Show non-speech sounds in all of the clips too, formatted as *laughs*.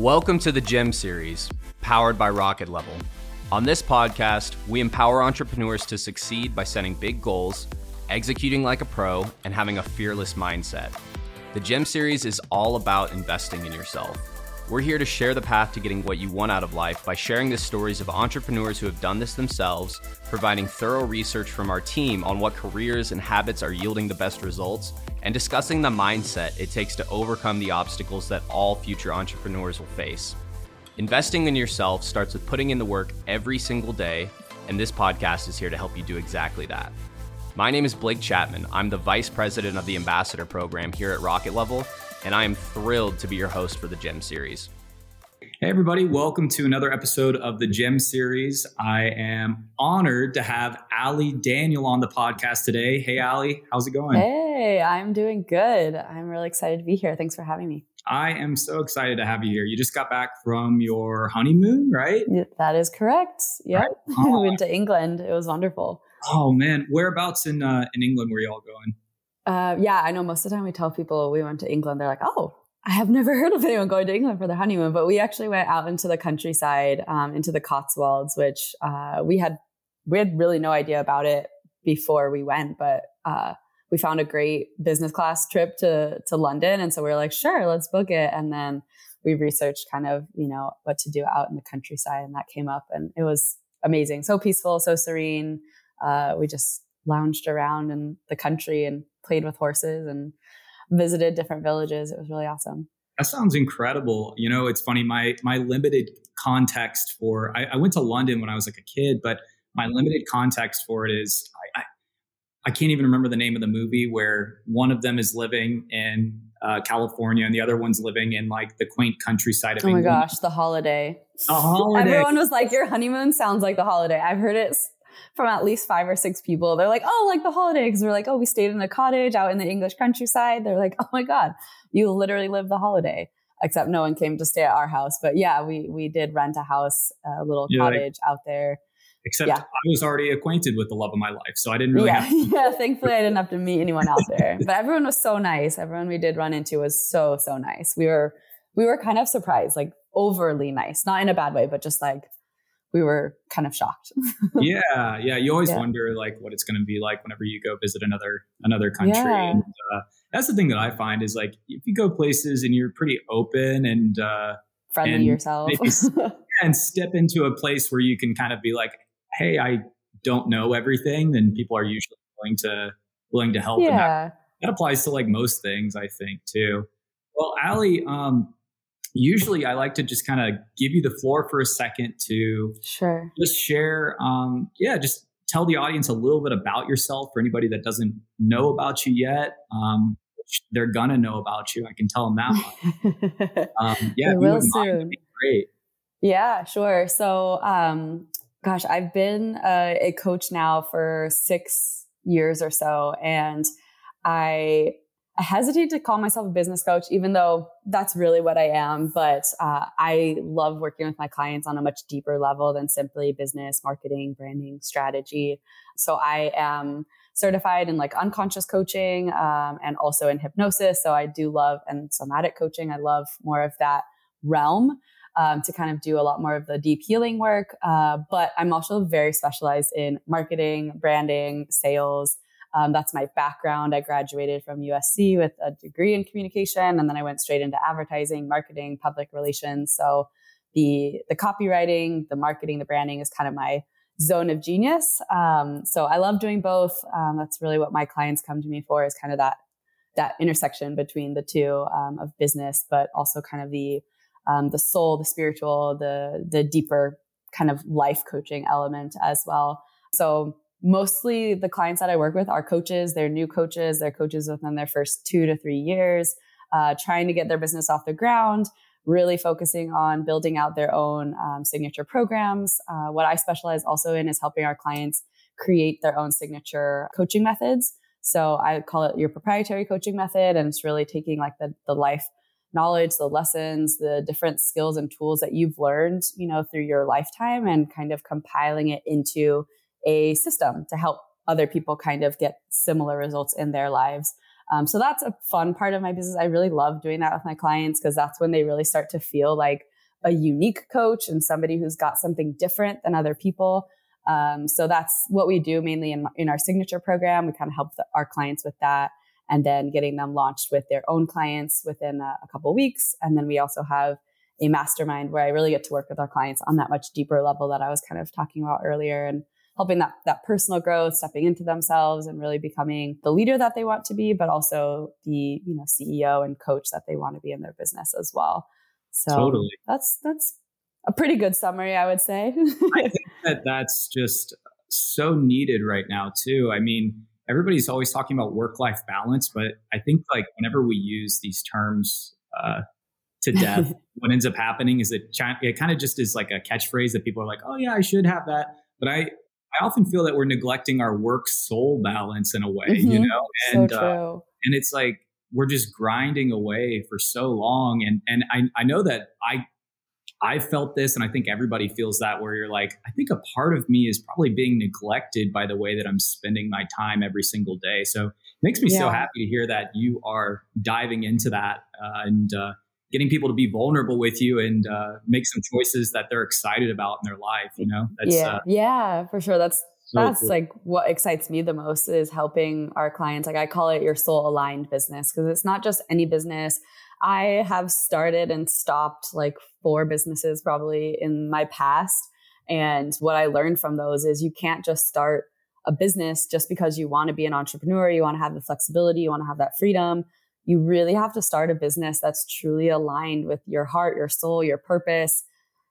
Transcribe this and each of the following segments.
Welcome to the Gem Series, powered by Rocket Level. On this podcast, we empower entrepreneurs to succeed by setting big goals, executing like a pro, and having a fearless mindset. The Gem Series is all about investing in yourself. We're here to share the path to getting what you want out of life by sharing the stories of entrepreneurs who have done this themselves, providing thorough research from our team on what careers and habits are yielding the best results, and discussing the mindset it takes to overcome the obstacles that all future entrepreneurs will face. Investing in yourself starts with putting in the work every single day, and this podcast is here to help you do exactly that. My name is Blake Chapman. I'm the Vice President of the Ambassador Program here at Rocket Level, and I am thrilled to be your host for the GEM series. Hey, everybody, welcome to another episode of the GEM series. I am honored to have Ali Daniel on the podcast today. Hey, Allie, how's it going? Hey, I'm doing good. I'm really excited to be here. Thanks for having me. I am so excited to have you here. You just got back from your honeymoon, right? That is correct. Yep. Right. Oh. *laughs* we went to England. It was wonderful. Oh man, whereabouts in uh, in England were you all going? Uh, yeah, I know most of the time we tell people we went to England, they're like, oh, I have never *laughs* heard of anyone going to England for their honeymoon, but we actually went out into the countryside, um, into the Cotswolds, which uh, we had we had really no idea about it before we went, but uh, we found a great business class trip to to London, and so we were like, sure, let's book it, and then we researched kind of you know what to do out in the countryside, and that came up, and it was amazing, so peaceful, so serene. Uh, we just lounged around in the country and played with horses and visited different villages. It was really awesome. That sounds incredible. You know, it's funny. My my limited context for I, I went to London when I was like a kid, but my limited context for it is I, I, I can't even remember the name of the movie where one of them is living in uh, California and the other one's living in like the quaint countryside of oh England. my gosh, the holiday. The holiday. Everyone was like, "Your honeymoon sounds like the holiday." I've heard it from at least five or six people. They're like, oh, like the holiday. Cause we're like, oh, we stayed in a cottage out in the English countryside. They're like, *laughs* oh my God, you literally live the holiday. Except no one came to stay at our house. But yeah, we, we did rent a house, a little yeah, cottage like, out there. Except yeah. I was already acquainted with the love of my life. So I didn't really yeah. To- *laughs* yeah, thankfully I didn't have to meet anyone out there. but everyone was so nice. Everyone we did run into was so, so nice. We were, we were kind of surprised, like overly nice, not in a bad way, but just like we were kind of shocked. *laughs* yeah, yeah. You always yeah. wonder like what it's going to be like whenever you go visit another another country. Yeah. And uh, that's the thing that I find is like if you go places and you're pretty open and uh, friendly and yourself, *laughs* and step into a place where you can kind of be like, "Hey, I don't know everything," then people are usually willing to willing to help. Yeah. That, that applies to like most things, I think, too. Well, Ali, um, usually I like to just kind of give you the floor for a second to sure. just share um yeah just tell the audience a little bit about yourself for anybody that doesn't know about you yet um they're gonna know about you I can tell them that *laughs* um yeah will soon. great. Yeah sure. So um gosh I've been a, a coach now for six years or so and I I hesitate to call myself a business coach, even though that's really what I am. But uh, I love working with my clients on a much deeper level than simply business, marketing, branding, strategy. So I am certified in like unconscious coaching um, and also in hypnosis. So I do love and somatic coaching. I love more of that realm. Um, to kind of do a lot more of the deep healing work. Uh, but I'm also very specialized in marketing, branding, sales, um, that's my background. I graduated from USC with a degree in communication, and then I went straight into advertising, marketing, public relations. So the the copywriting, the marketing, the branding is kind of my zone of genius. Um, so I love doing both. Um, that's really what my clients come to me for is kind of that that intersection between the two um, of business, but also kind of the um, the soul, the spiritual, the the deeper kind of life coaching element as well. So mostly the clients that I work with are coaches. They're new coaches. They're coaches within their first two to three years, uh, trying to get their business off the ground, really focusing on building out their own um, signature programs. Uh, what I specialize also in is helping our clients create their own signature coaching methods. So I call it your proprietary coaching method. And it's really taking like the, the life knowledge, the lessons, the different skills and tools that you've learned, you know, through your lifetime and kind of compiling it into a system to help other people kind of get similar results in their lives. Um, so that's a fun part of my business. I really love doing that with my clients because that's when they really start to feel like a unique coach and somebody who's got something different than other people. Um, so that's what we do mainly in, in our signature program. We kind of help the, our clients with that and then getting them launched with their own clients within a, a couple weeks. And then we also have a mastermind where I really get to work with our clients on that much deeper level that I was kind of talking about earlier and helping that that personal growth, stepping into themselves and really becoming the leader that they want to be, but also the, you know, CEO and coach that they want to be in their business as well. So totally. that's that's a pretty good summary, I would say. *laughs* I think that that's just so needed right now too. I mean, everybody's always talking about work-life balance, but I think like whenever we use these terms uh, to death, *laughs* what ends up happening is it it kind of just is like a catchphrase that people are like, "Oh yeah, I should have that," but I I often feel that we're neglecting our work soul balance in a way, mm-hmm. you know, and so uh, and it's like we're just grinding away for so long, and and I I know that I I felt this, and I think everybody feels that where you're like, I think a part of me is probably being neglected by the way that I'm spending my time every single day. So it makes me yeah. so happy to hear that you are diving into that uh, and uh, getting people to be vulnerable with you and uh, make some choices that they're excited about in their life. You know, That's, yeah, uh, yeah, for sure. That's so that's cool. like what excites me the most is helping our clients. Like I call it your soul aligned business because it's not just any business. I have started and stopped like four businesses probably in my past. And what I learned from those is you can't just start a business just because you want to be an entrepreneur, you want to have the flexibility, you want to have that freedom you really have to start a business that's truly aligned with your heart, your soul, your purpose,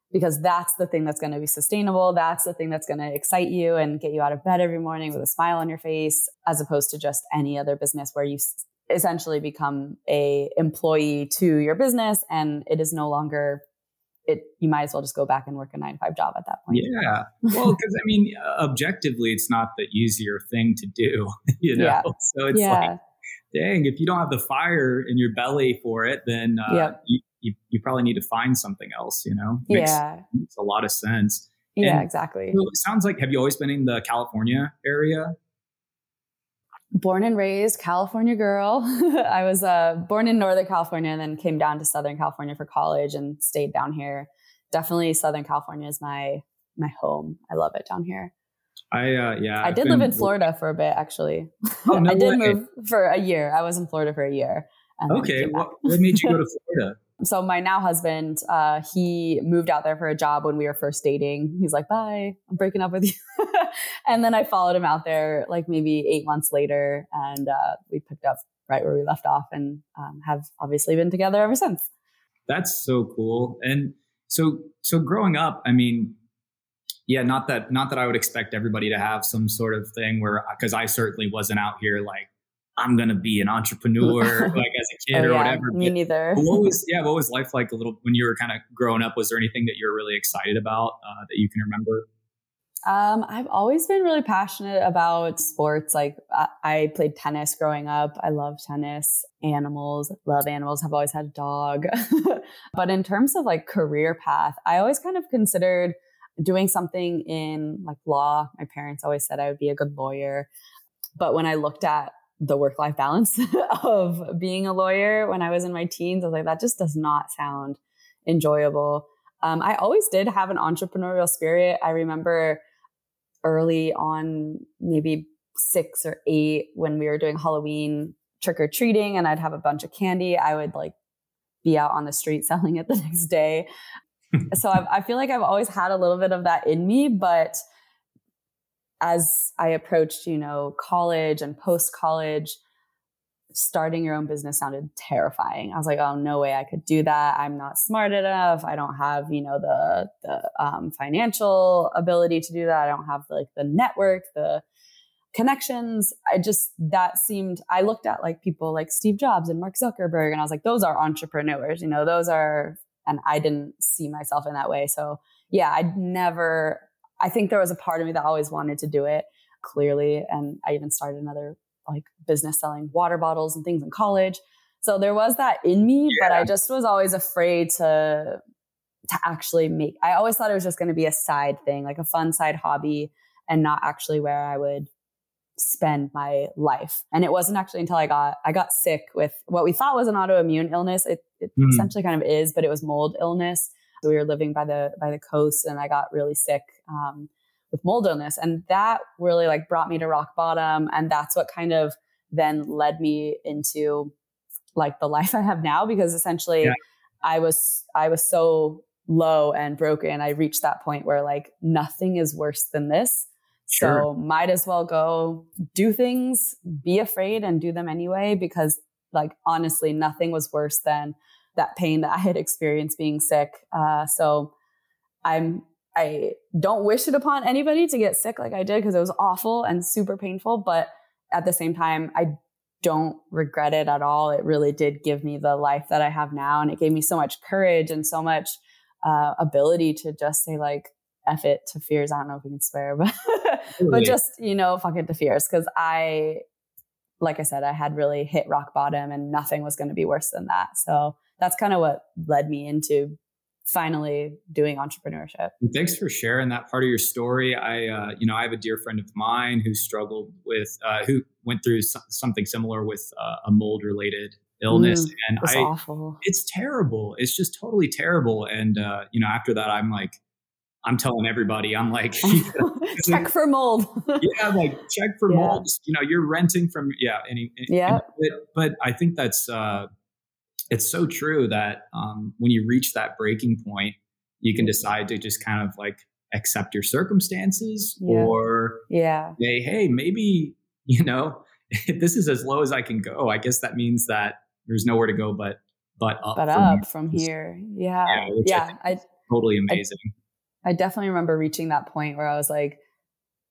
because that's the thing that's going to be sustainable. That's the thing that's going to excite you and get you out of bed every morning with a smile on your face, as opposed to just any other business where you essentially become a employee to your business and it is no longer it you might as well just go back and work a nine to five job at that point. Yeah. Well, because I mean, objectively, it's not the easier thing to do, *laughs* you know? Yeah. So it's yeah. like, dang, if you don't have the fire in your belly for it, then uh, yep. you, you, you, probably need to find something else, you know? Makes, yeah. Makes a lot of sense. Yeah, and, exactly. it sounds like, have you always been in the California area? Born and raised California girl. *laughs* I was uh, born in Northern California and then came down to Southern California for college and stayed down here. Definitely Southern California is my my home. I love it down here. I uh, yeah. I did live in Florida for a bit actually. Oh, *laughs* no I did way. move for a year. I was in Florida for a year. Okay, what, what made you go to *laughs* Florida? so my now husband, uh, he moved out there for a job when we were first dating. He's like, "Bye, I'm breaking up with you," *laughs* and then I followed him out there like maybe eight months later, and uh, we picked up right where we left off, and um, have obviously been together ever since. That's so cool. And so, so growing up, I mean, yeah, not that not that I would expect everybody to have some sort of thing where because I certainly wasn't out here like I'm gonna be an entrepreneur *laughs* *laughs* like as a kid oh, or yeah, whatever. Me but, neither. what was yeah? What was life like a little when you were kind of growing up? Was there anything that you're really excited about uh, that you can remember? Um, I've always been really passionate about sports. Like I, I played tennis growing up. I love tennis. Animals, love animals. I've always had a dog. *laughs* but in terms of like career path, I always kind of considered doing something in like law. My parents always said I would be a good lawyer. But when I looked at the work life balance *laughs* of being a lawyer when I was in my teens, I was like, that just does not sound enjoyable. Um, I always did have an entrepreneurial spirit. I remember early on, maybe six or eight, when we were doing Halloween trick or treating and I'd have a bunch of candy, I would like be out on the street *laughs* selling it the next day so I've, I feel like I've always had a little bit of that in me, but as I approached, you know, college and post college, starting your own business sounded terrifying. I was like, oh, no way I could do that. I'm not smart enough. I don't have, you know, the, the um, financial ability to do that. I don't have like the network, the connections. I just, that seemed, I looked at like people like Steve Jobs and Mark Zuckerberg and I was like, those are entrepreneurs, you know, those are and I didn't see myself in that way. So yeah, I'd never, I think there was a part of me that always wanted to do it clearly. And I even started another like business selling water bottles and things in college. So there was that in me, yeah. but I just was always afraid to, to actually make, I always thought it was just going to be a side thing, like a fun side hobby and not actually where I would spend my life. And it wasn't actually until I got I got sick with what we thought was an autoimmune illness. It, it mm. essentially kind of is, but it was mold illness. we were living by the by the coast and I got really sick um, with mold illness. And that really like brought me to rock bottom. And that's what kind of then led me into like the *laughs* life I have now because essentially yeah. I was I was so low and broken. I reached that point where like nothing is worse than this. So might as well go do things, be afraid and do them anyway because like honestly nothing was worse than that pain that I had experienced being sick. Uh, so I'm I don't wish it upon anybody to get sick like I did because it was awful and super painful. But at the same time, I don't regret it at all. It really did give me the life that I have now. And it gave me so much courage and so much uh, ability to just say, like, F it to fears. I don't know if we can swear, *laughs* but, but just, you know, fuck it to fears. Cause I, like I said, I had really hit rock bottom and nothing was going to be worse than that. So that's kind of what led me into finally doing entrepreneurship. Thanks for sharing that part of your story. I, uh, you know, I have a dear friend of mine who struggled with, uh, who went through something similar with uh, a mold related illness, mm, and I, awful. it's terrible. It's just totally terrible. And uh, you know, after that, I'm like, I'm telling everybody, I'm like, *laughs* *laughs* check for mold. *laughs* yeah, like check for yeah. mold. You know, you're renting from yeah, any, yeah. But, but I think that's uh, it's so true that um, when you reach that breaking point, you can decide to just kind of like accept your circumstances yeah. or yeah say, hey, maybe, you know, if this is as low as I can go, I guess that means that there's nowhere to go but but up. But from up here. from here. Yeah. Yeah. yeah I, I, totally amazing. I, I definitely remember reaching that point where I was like,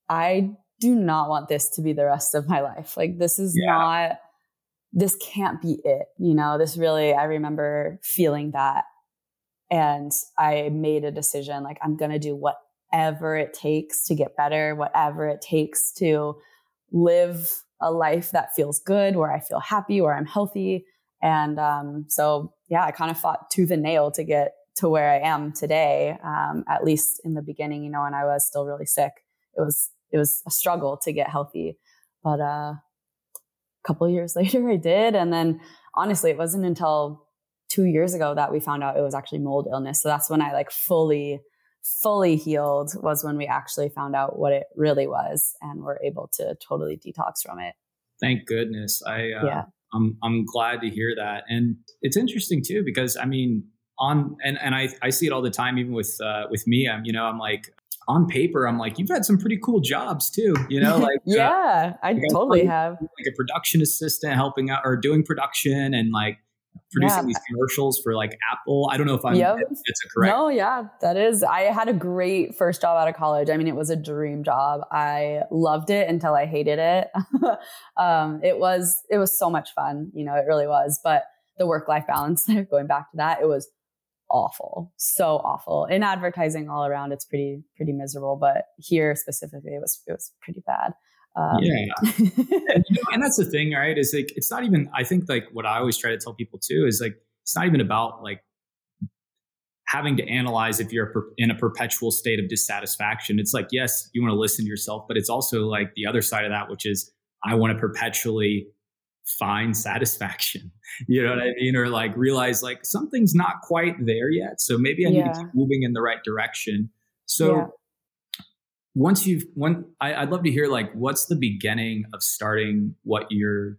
I do not want this to be the rest of my life. Like this is yeah. not this can't be it. You know, this really, I remember feeling that. And I made a decision like, I'm going to do whatever it takes to get better, whatever it takes to live a life that feels good, where I feel happy, where I'm healthy. And um, so, yeah, I kind of fought tooth and nail to get to where I am today. Um, at least in the beginning, you know, when I was still really sick, it was it was a struggle to get healthy. But uh, a couple years *laughs* later I did. And then honestly, it wasn't until two years ago that we found out it was actually mold illness. So that's when I like fully, fully healed was when we actually found out what it really was and were able to totally detox from it. Thank goodness. I, uh, yeah. I'm, I'm glad to hear that. And it's interesting too, because I mean, on, and, and I, I see it all the time, even with, uh, with me, I'm, you know, I'm like, on paper, I'm like, you've had some pretty cool jobs too, you know, *laughs* like uh, yeah, uh, I like totally have like a production assistant helping out or doing production and like producing yeah. these commercials for like Apple. I don't know if I'm yep. it's a correct. No, yeah, that is. I had a great first job out of college. I mean, it was a dream job. I loved it until I hated it. *laughs* um, it was it was so much fun, you know, it really was. But the work life balance, *laughs* going back to that, it was awful, so awful. In advertising all around, it's pretty pretty miserable, but here specifically, it was it was pretty bad. Um, yeah, *laughs* and, you know, and that's the thing, right? Is like it's not even. I think like what I always try to tell people too is like it's not even about like having to analyze if you're in a perpetual state of dissatisfaction. It's like yes, you want to listen to yourself, but it's also like the other side of that, which is I want to perpetually find satisfaction. *laughs* You know what I mean? Or like realize like something's not quite there yet. So maybe I yeah. need to keep moving in the right direction. So yeah. once you've one I, would love to hear like what's the beginning of starting what you're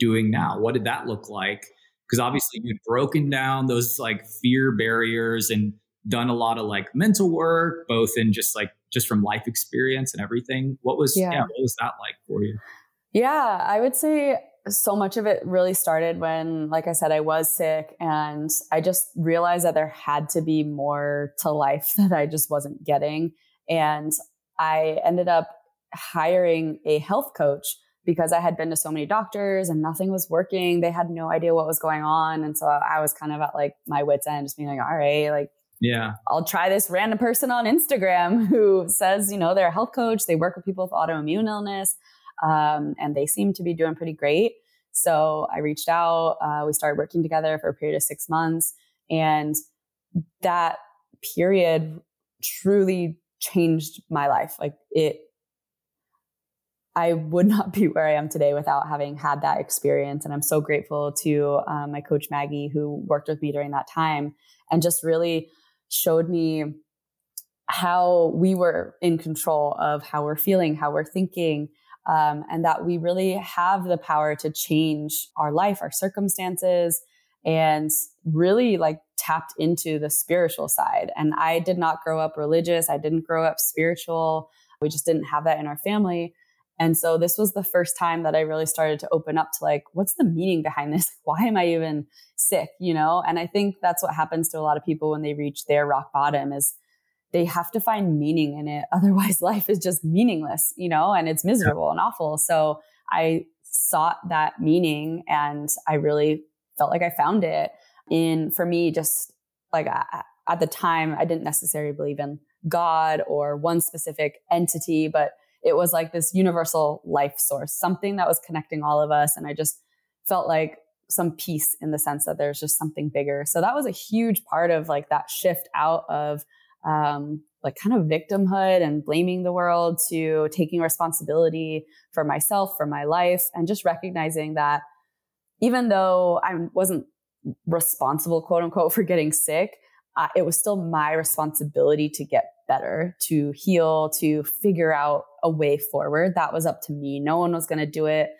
doing now? What did that look like? Because obviously you'd broken down those like fear barriers and done a lot of like mental work, both in just like just from life experience and everything. What was yeah, yeah what was that like for you? Yeah, I would say so much of it really started when, like I said, I was sick and I just realized that there had to be more to life *laughs* that I just wasn't getting. And I ended up hiring a health coach because I had been to so many doctors and nothing was working. They had no idea what was going on. And so I was kind of at like my wits end, just being like, all right, like, yeah, I'll try this random person on Instagram *laughs* who says, you know, they're a health coach. They work with people with autoimmune illness um, and they seem to be doing pretty great. So I reached out. Uh, we started working together for a period of six months, and that period truly changed my life. Like it, I would *laughs* not be where I am today without having had that experience. And I'm so grateful to um, my coach Maggie, who worked with me during that time and just really showed me how we were in control of how we're feeling, how we're thinking, um, and that we really have the power to change our life, our circumstances, and really like tapped into the spiritual side. And I did not grow up religious, I didn't grow up spiritual. We just didn't have that in our family. And so this was the first time that I really started to open up to like, what's the meaning behind this? *laughs* Why am I even sick? You know? And I think that's what happens to a lot of people when they reach their rock bottom is they have to find meaning in it. *laughs* Otherwise life is just meaningless, you know, and it's miserable and awful. So I sought that meaning and I really felt like I found it in, for me, just like at the time, I didn't necessarily believe in God or one specific entity, but it was like this universal life source, something that was connecting all of us. And I just felt like some peace in the sense that there's just something bigger. So that was a huge part of like that shift out of um, like kind of victimhood and blaming the world to taking responsibility for myself, for my life, and just recognizing that even though I wasn't responsible, quote unquote, for getting sick, uh, it was still my responsibility to get better, to heal, to figure out a way forward. That was up to me. No one was going to do it.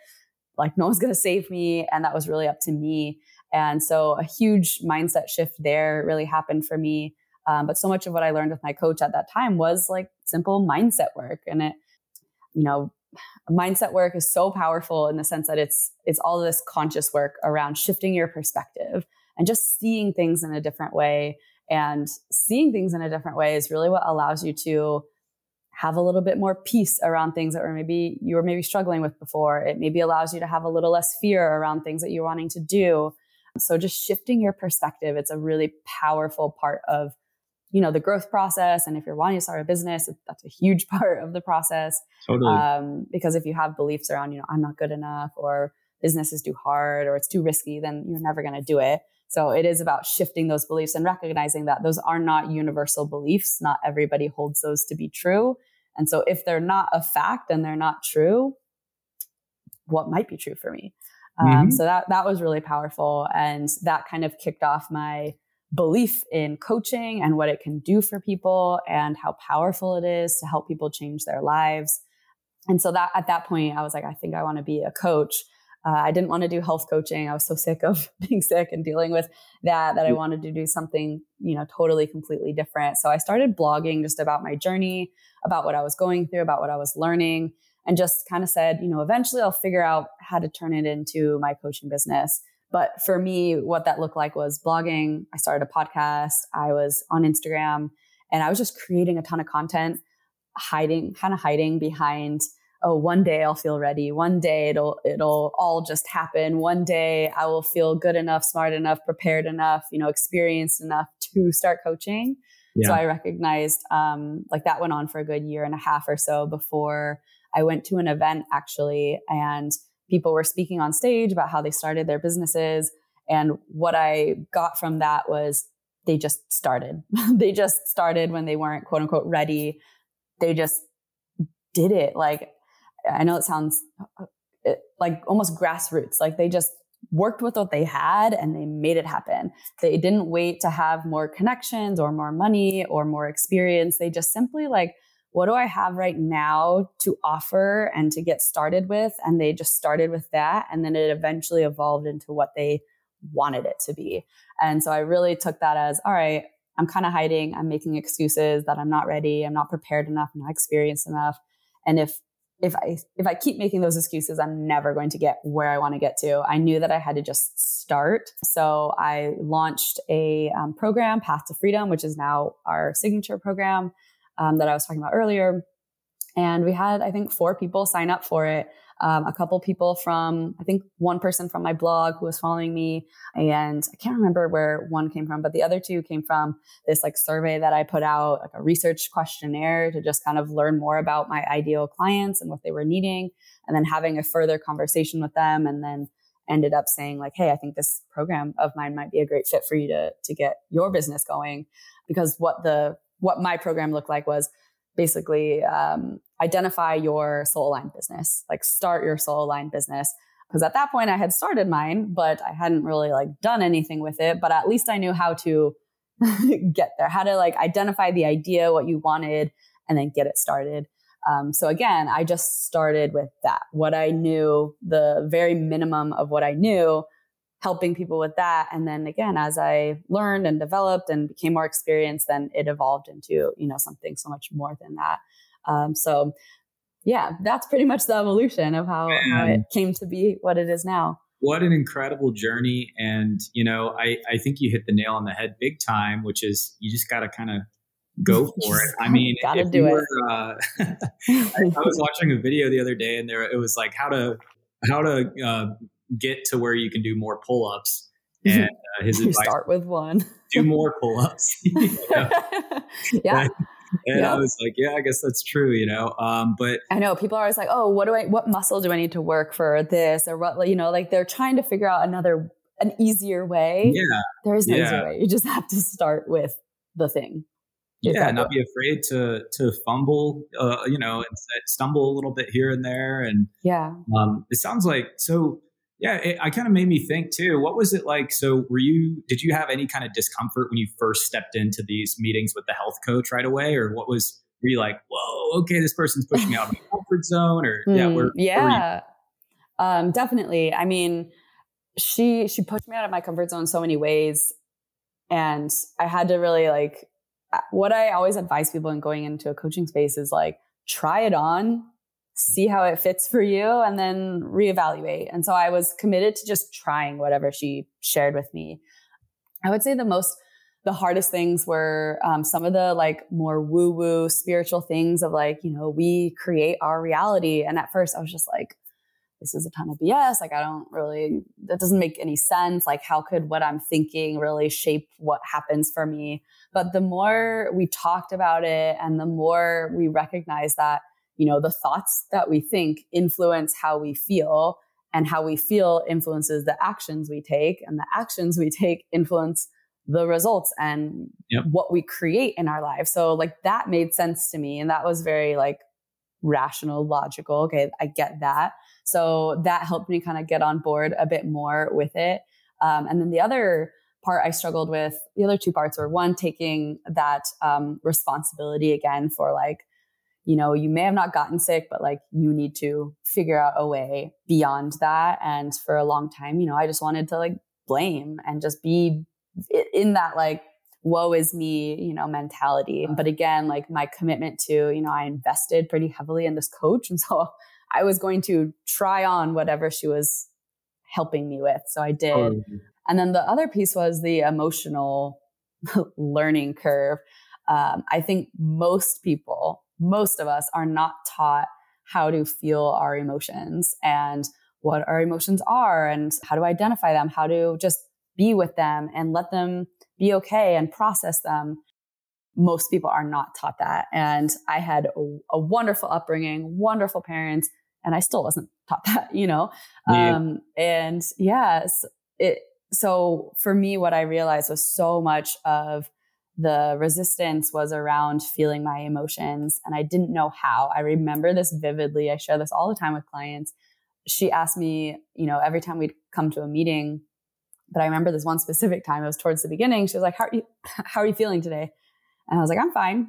Like, no one's *laughs* going to save me. And that was really up to me. And so a huge mindset shift there really happened for me. Um, but so much of what I learned with my coach at that time was like simple mindset work. And it, you know, mindset work is so powerful in the sense that it's it's all this conscious work around shifting your perspective and just seeing things in a different way and seeing things in a different way is really what allows you to have a little bit more peace around things that were maybe you were maybe struggling with before. It maybe allows you to have a little less fear around things that you're wanting to do. So just shifting your perspective, it's a really powerful part of, you know, the growth process. And if you're wanting to start a business, that's a huge *laughs* part of the process. Totally. Um, because if you have beliefs around, you know, I'm not good enough or business is too hard or it's too risky, then you're never going to do it. So it is about shifting those beliefs and recognizing that those are not universal beliefs. Not everybody holds those to be true. And so if they're not a fact and they're not true, what might be true for me? Um, mm-hmm. Um, so that, that was really powerful. And that kind of kicked off my belief in coaching and what it can do for people and how powerful it is to help people change their lives. And so that at that point, I was like, I think I want to be a coach. Uh, I didn't want to do health coaching. I was so *laughs* sick of being sick and dealing with that that I wanted to do something, you know, totally completely different. So I started blogging just about my journey, about what I was going through, about what I was learning, and just kind of said, you know, eventually I'll figure out how to turn it into my coaching business. But for me, what that looked like was blogging. I started a podcast. I was on Instagram and I was just creating a ton of content, hiding, kind of hiding behind oh one day i'll feel ready one day it'll it'll all just happen one day i will feel good enough smart enough prepared enough you know experienced enough to start coaching yeah. so i recognized um, like that went on for a good year and a half or so before i went to an event actually and people were speaking on stage about how they started their businesses. And what i got from that was they just started. *laughs* They just started when they weren't quote unquote ready. They just did it. Like I know it sounds uh, like almost grassroots, like they just worked with what they had and they made it happen. They didn't wait to have more connections or more money or more experience. They just simply like, what do I have right now to offer and to get started with? And they just started with that. And then it eventually evolved into what they wanted it to be. And so I really took that as, all right, I'm kind of hiding. I'm making excuses that I'm not ready. I'm not prepared enough. I'm not experienced enough. And if if I if I keep making those excuses, I'm never going to get where I want to get to. I knew that I had to just start. So I launched a um, program, Path to Freedom, which is now our signature program um, that I was talking about earlier. And we had, I think, four people sign up for it um, a couple people from, I think one person from my blog who was following me. And I can't remember where one came from, but the other two came from this like survey that I put out, like a research questionnaire to just kind of learn more about my ideal clients and what they were needing. And then having a further conversation with them and then ended up saying like, Hey, I think this program of mine might be a great fit for you to, to get your business going. Because what the, what my program looked like was basically um, identify your soul aligned business, like start your soul aligned business. Because at that point I had started mine, but I hadn't really like done anything with it. But at least I knew how to *laughs* get there, how to like identify the idea, what you wanted, and then get it started. Um, so again, I just started with that, what I knew, the very minimum of what I knew, helping people with that. And then again, as I learned and developed and became more experienced, then it evolved into, you know, something so much more than that. Um, so yeah, that's pretty much the evolution of how, how it came to be what it is now. What an incredible journey. And you know I, I think you hit the nail on the head big time which is you just got to kind of go *laughs* for it. i mean gotta do it. were, uh, *laughs* I, I, was watching a video the other day and there it was like how to how to uh, get to where you can do more pull-ups *laughs* and uh, his advice start with one *laughs* do more pull-ups *laughs* yeah and I was like, yeah, I guess that's true, you know. Um, but I know people are always like, oh, what do I, what muscle do I need to work for this, or what, you know, like they're trying to figure out another, an easier way. Yeah, there is no yeah. easier way. You just have to start with the thing. yeah, not be afraid to to fumble, uh, you know, and stumble a little bit here and there, and yeah. Um, it sounds like so yeah, it, I kind of made me think too. What was it like? So, were you? Did you have any kind of discomfort when you first stepped into these meetings with the health coach right away, or what was? Were you like, "Whoa, okay, this person's pushing me out of my comfort zone," or mm, yeah, where, yeah, where um, definitely. I mean, she she pushed me out of my comfort zone so many ways, and I had to really like. What I always advise people in going into a coaching space is like try it on see how it fits for you and then reevaluate. And so I was committed to just trying whatever she shared with me. I would say the most, the hardest things were um, some of the like more woo woo spiritual things of like, you know, we create our reality. And at first I was just like, this is a ton of BS. Like, I don't really, that doesn't make any sense. Like, how could what I'm thinking really shape what happens for me? But the more we talked about it and the more we recognized that you know, the thoughts that we think influence how we feel and how we feel influences the actions we take and the actions we take influence the results and yep. what we create in our lives. So like that made sense to me and that was very like rational, logical. Okay, I get that. So that helped me kind of get on board a bit more with it. Um, and then the other part I struggled with, the other two parts were one, taking that um, responsibility again for like you know, you may have not gotten sick, but like you need to figure out a way beyond that. And for a long time, you know, I just wanted to like blame and just be in that like, woe is me, you know, mentality. But again, like my commitment to, you know, I invested pretty heavily in this coach. *laughs* And so I was going to try on whatever she was helping me with. So I did. Oh. And then the other piece was the emotional *laughs* learning curve. Um, I think most people most of us are not taught how to feel our emotions and what our emotions are and how to identify them, how to just be with them and let them be okay and process them. Most people are not taught that. And I had a, a wonderful upbringing, wonderful parents, and I still wasn't taught *laughs* that, you know? Yeah. Um, and yes, it, so for me, what I realized was so much of the resistance was around feeling my emotions and I didn't know how. I remember this vividly. I share this all the time with clients. She asked me, you know, every time we'd come to a meeting, but I remember this one specific time, it was towards the beginning. She was like, how are you, *laughs* how are you feeling today? And I was like, I'm fine.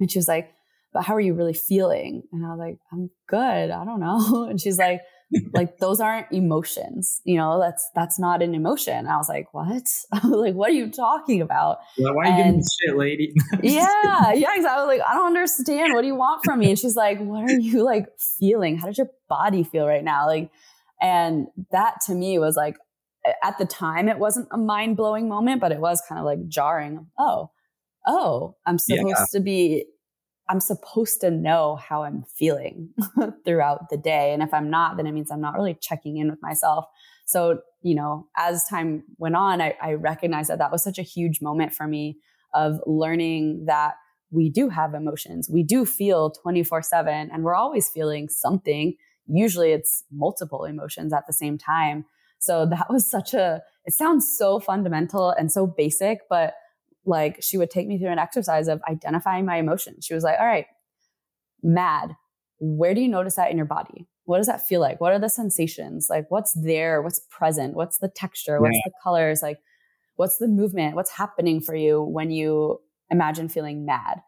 And she was like, but how are you really feeling? And I was like, I'm good. I don't know. *laughs* And she's like, *laughs* like those aren't emotions you know that's that's not an emotion. I was like what? *laughs* Like what are you talking about? Why are you and, giving me shit lady? *laughs* Yeah yeah exactly. I was like i don't understand. What do you want from me? And she's like what are you like feeling? How does your body feel right now? Like and that to me was like at the time it wasn't a mind-blowing moment but it was kind of like jarring. Oh oh i'm supposed yeah. to be I'm supposed to know how I'm feeling *laughs* throughout the day. And if I'm not, then it means I'm not really checking in with myself. So, you know, as time went on, I, I recognized that that was such a huge moment for me of learning that we do have emotions. We do feel 24 7 and we're always feeling something. Usually it's multiple emotions at the same time. So that was such a, it sounds so fundamental and so basic, but like she would take me through an exercise of identifying my emotions. She was like, all right, mad. Where do you notice that in your body? What does that feel like? What are the sensations? Like what's there? What's present? What's the texture? What's yeah. the colors? Like what's the movement? What's happening for you when you imagine feeling mad?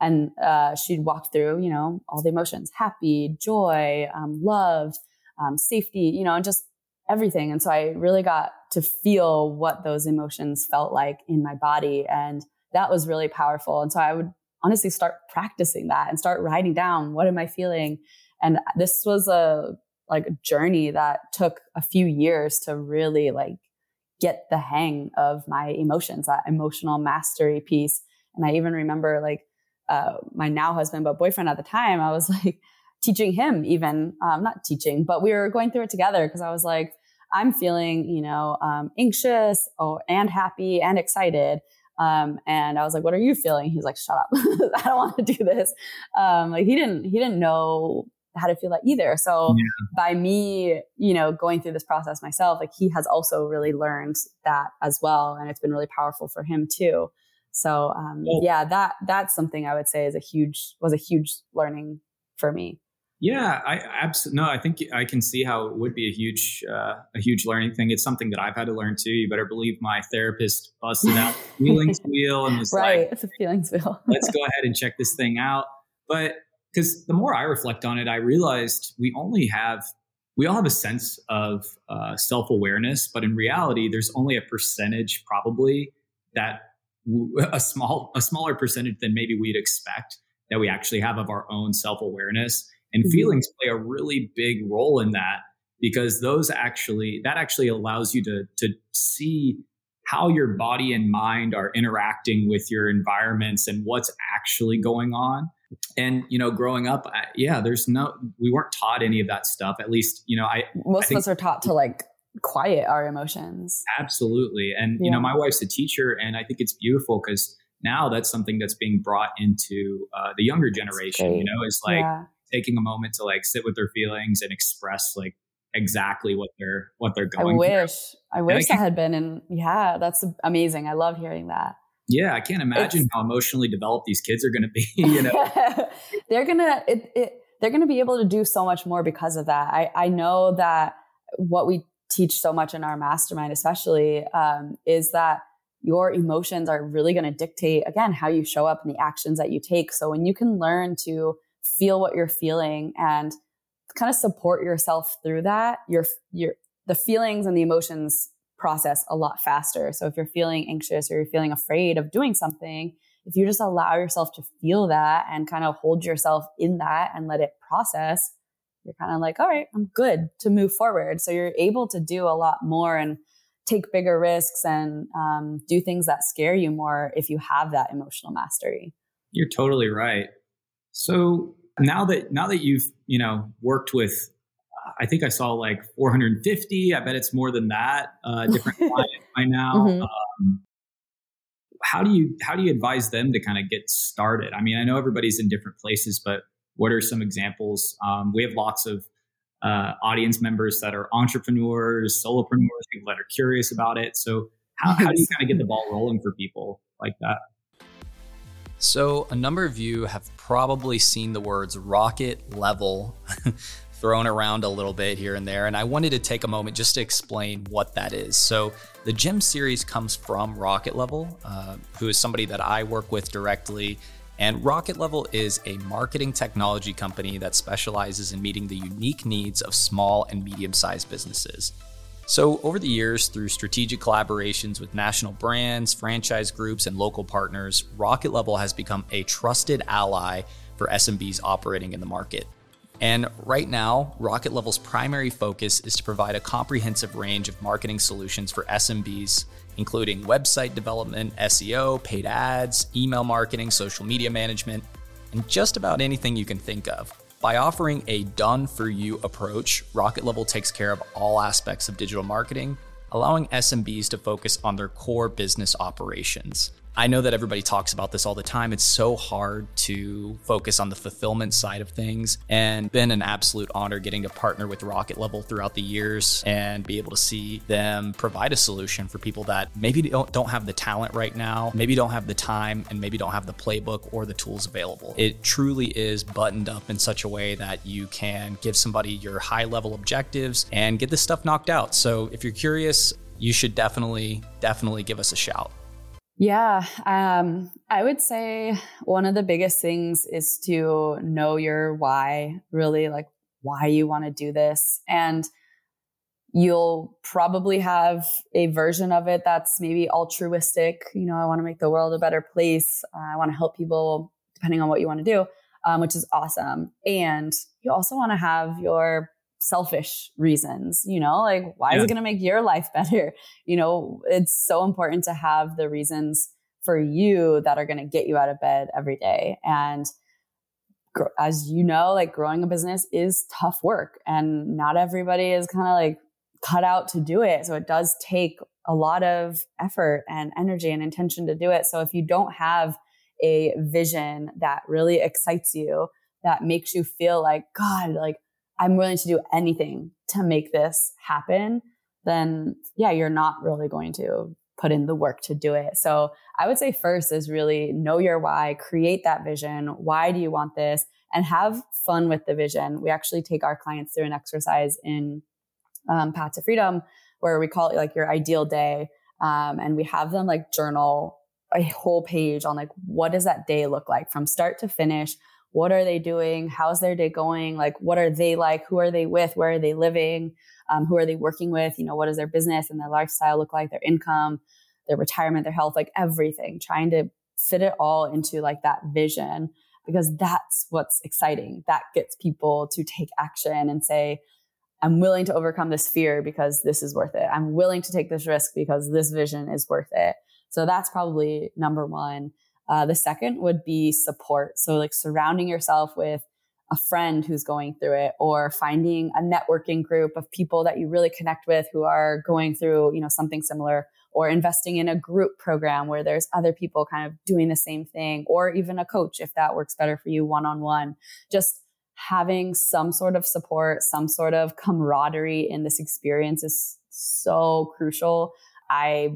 And uh, she'd walk through, you know, all the emotions happy, joy, um, love, um, safety, you know, and just everything. And so I really got to feel what those emotions felt like in my body. And that was really powerful. And so I would honestly start practicing that and start writing down what am I feeling? And this was a like a journey that took a few years to really like get the hang of my emotions, that emotional mastery piece. And I even remember like uh, my now husband, but boyfriend at the time, I was like teaching him even, um, not teaching, but we were going through it together because I was like, I'm feeling, you know, um, anxious oh, and happy and excited. Um, and I was like, what are you feeling? He's like, shut up. *laughs* I don't want to do this. Um, like he didn't, he didn't know how to feel that either. So yeah. by me, you know, going through this process myself, like he has also really learned that as well. And it's been really powerful for him too. So, um, well, yeah, that, that's something I would say is a huge, was a huge learning for me. Yeah, I absolutely no. I think I can see how it would be a huge, uh, a huge learning thing. It's something that I've had to learn too. You better believe my therapist busted out the feelings *laughs* wheel and was right, like, "It's a feelings wheel. *laughs* let's go ahead and check this thing out." But because the more I reflect on it, I realized we only have we all have a sense of uh, self awareness, but in reality, there's only a percentage, probably that a small a smaller percentage than maybe we'd expect that we actually have of our own self awareness and mm-hmm. feelings play a really big role in that because those actually that actually allows you to to see how your body and mind are interacting with your environments and what's actually going on. And you know growing up I, yeah there's no we weren't taught any of that stuff at least you know i most I of us are taught to like quiet our emotions. Absolutely. And yeah. you know my wife's a teacher and i think it's beautiful because now that's something that's being brought into uh, the younger generation you know is like yeah taking a moment to like sit with their feelings and express like exactly what they're what they're going. I wish through. I wish I, had been, and yeah, that's amazing. I love hearing that. Yeah, I can't imagine it's, how emotionally developed these kids are going to be. *laughs* You know, *laughs* they're gonna it, it, they're gonna be able to do so much more because of that. I I know that what we teach so much in our mastermind, especially, um, is that your emotions are really going to dictate again how you show up and the actions that you take. So when you can learn to feel what you're feeling and kind of support yourself through that, your, your, the feelings and the emotions process a lot faster. So if you're feeling anxious or you're feeling afraid of doing something, if you just allow yourself to feel that and kind of hold yourself in that and let it process, you're kind of like, all right, I'm good to move forward. So you're able to do a lot more and take bigger risks and um, do things that scare you more if you have that emotional mastery. You're totally right. So now that now that you've you know worked with, I think I saw like 450. I bet it's more than that. Uh, different *laughs* clients by now. Mm-hmm. Um, how do you how do you advise them to kind of get started? I mean, I know everybody's in different places, but what are some examples? Um, we have lots of uh, audience members that are entrepreneurs, solopreneurs, people that are curious about it. So, how, how do you kind of get the ball rolling for people like that? So, a number of you have probably seen the words rocket level *laughs* thrown around a little bit here and there, and I wanted to take a moment just to explain what that is. So, the GEM series comes from Rocket Level, uh, who is somebody that I work with directly. And Rocket Level is a marketing technology company that specializes in meeting the unique needs of small and medium sized businesses. So, over the years, through strategic collaborations with national brands, franchise groups, and local partners, Rocket Level has become a trusted ally for SMBs operating in the market. And right now, Rocket Level's primary focus is to provide a comprehensive range of marketing solutions for SMBs, including website development, SEO, paid ads, email marketing, social media management, and just about anything you can think of. By offering a done for you approach, Rocket Level takes care of all aspects of digital marketing, allowing SMBs to focus on their core business operations. I know that everybody talks about this all the time. It's so hard to focus on the fulfillment side of things and been an absolute honor getting to partner with Rocket Level throughout the years and be able to see them provide a solution for people that maybe don't, don't have the talent right now, maybe don't have the time, and maybe don't have the playbook or the tools available. It truly is buttoned up in such a way that you can give somebody your high level objectives and get this stuff knocked out. So if you're curious, you should definitely, definitely give us a shout. Yeah, um, I would say one of the biggest things is to know your why, really like why you want to do this. And you'll probably have a version of it that's maybe altruistic. You know, I want to make the world a better place. Uh, I want to help people, depending on what you want to do, um, which is awesome. And you also want to have your selfish reasons, you know, like why yeah. is it going to make your life *laughs* better? You know, it's so important to have the reasons for you that are going to get you out of bed every day. And as you know, like growing a business is tough work and not everybody is kind of like cut out to do it. So it does take a lot of effort and energy and intention to do it. So if you don't have a vision that really excites you, that makes you feel like, God, like I'm willing to do anything to make this happen, then yeah, you're not really going to put in the work to do it. So I would say first is really know your why, create that vision. Why do you want this? And have fun with the vision. We actually take our clients through an exercise in um, Path to Freedom where we call it like your ideal day. Um, and we have them like journal a whole page on like what does that day look like from start to finish what are they doing? How's their day going? Like what are they like? Who are they with? Where are they living? Um, who are they working with? You know what does their business and their lifestyle look like? Their income their retirement their health like everything. Trying to fit it all into like that vision because that's what's exciting. That gets people to take action and say i'm willing to overcome this fear because this is worth it. I'm willing to take this risk because this vision is worth it. So that's probably number one uh, the second would be support. So, like surrounding yourself with a friend who's going through it or finding a networking group of people that you really connect with who are going through, you know, something similar or investing in a group program where there's other people kind of doing the same thing or even a coach if that works better for you one on one. Just having some sort of support, some sort of camaraderie in this experience is so crucial. I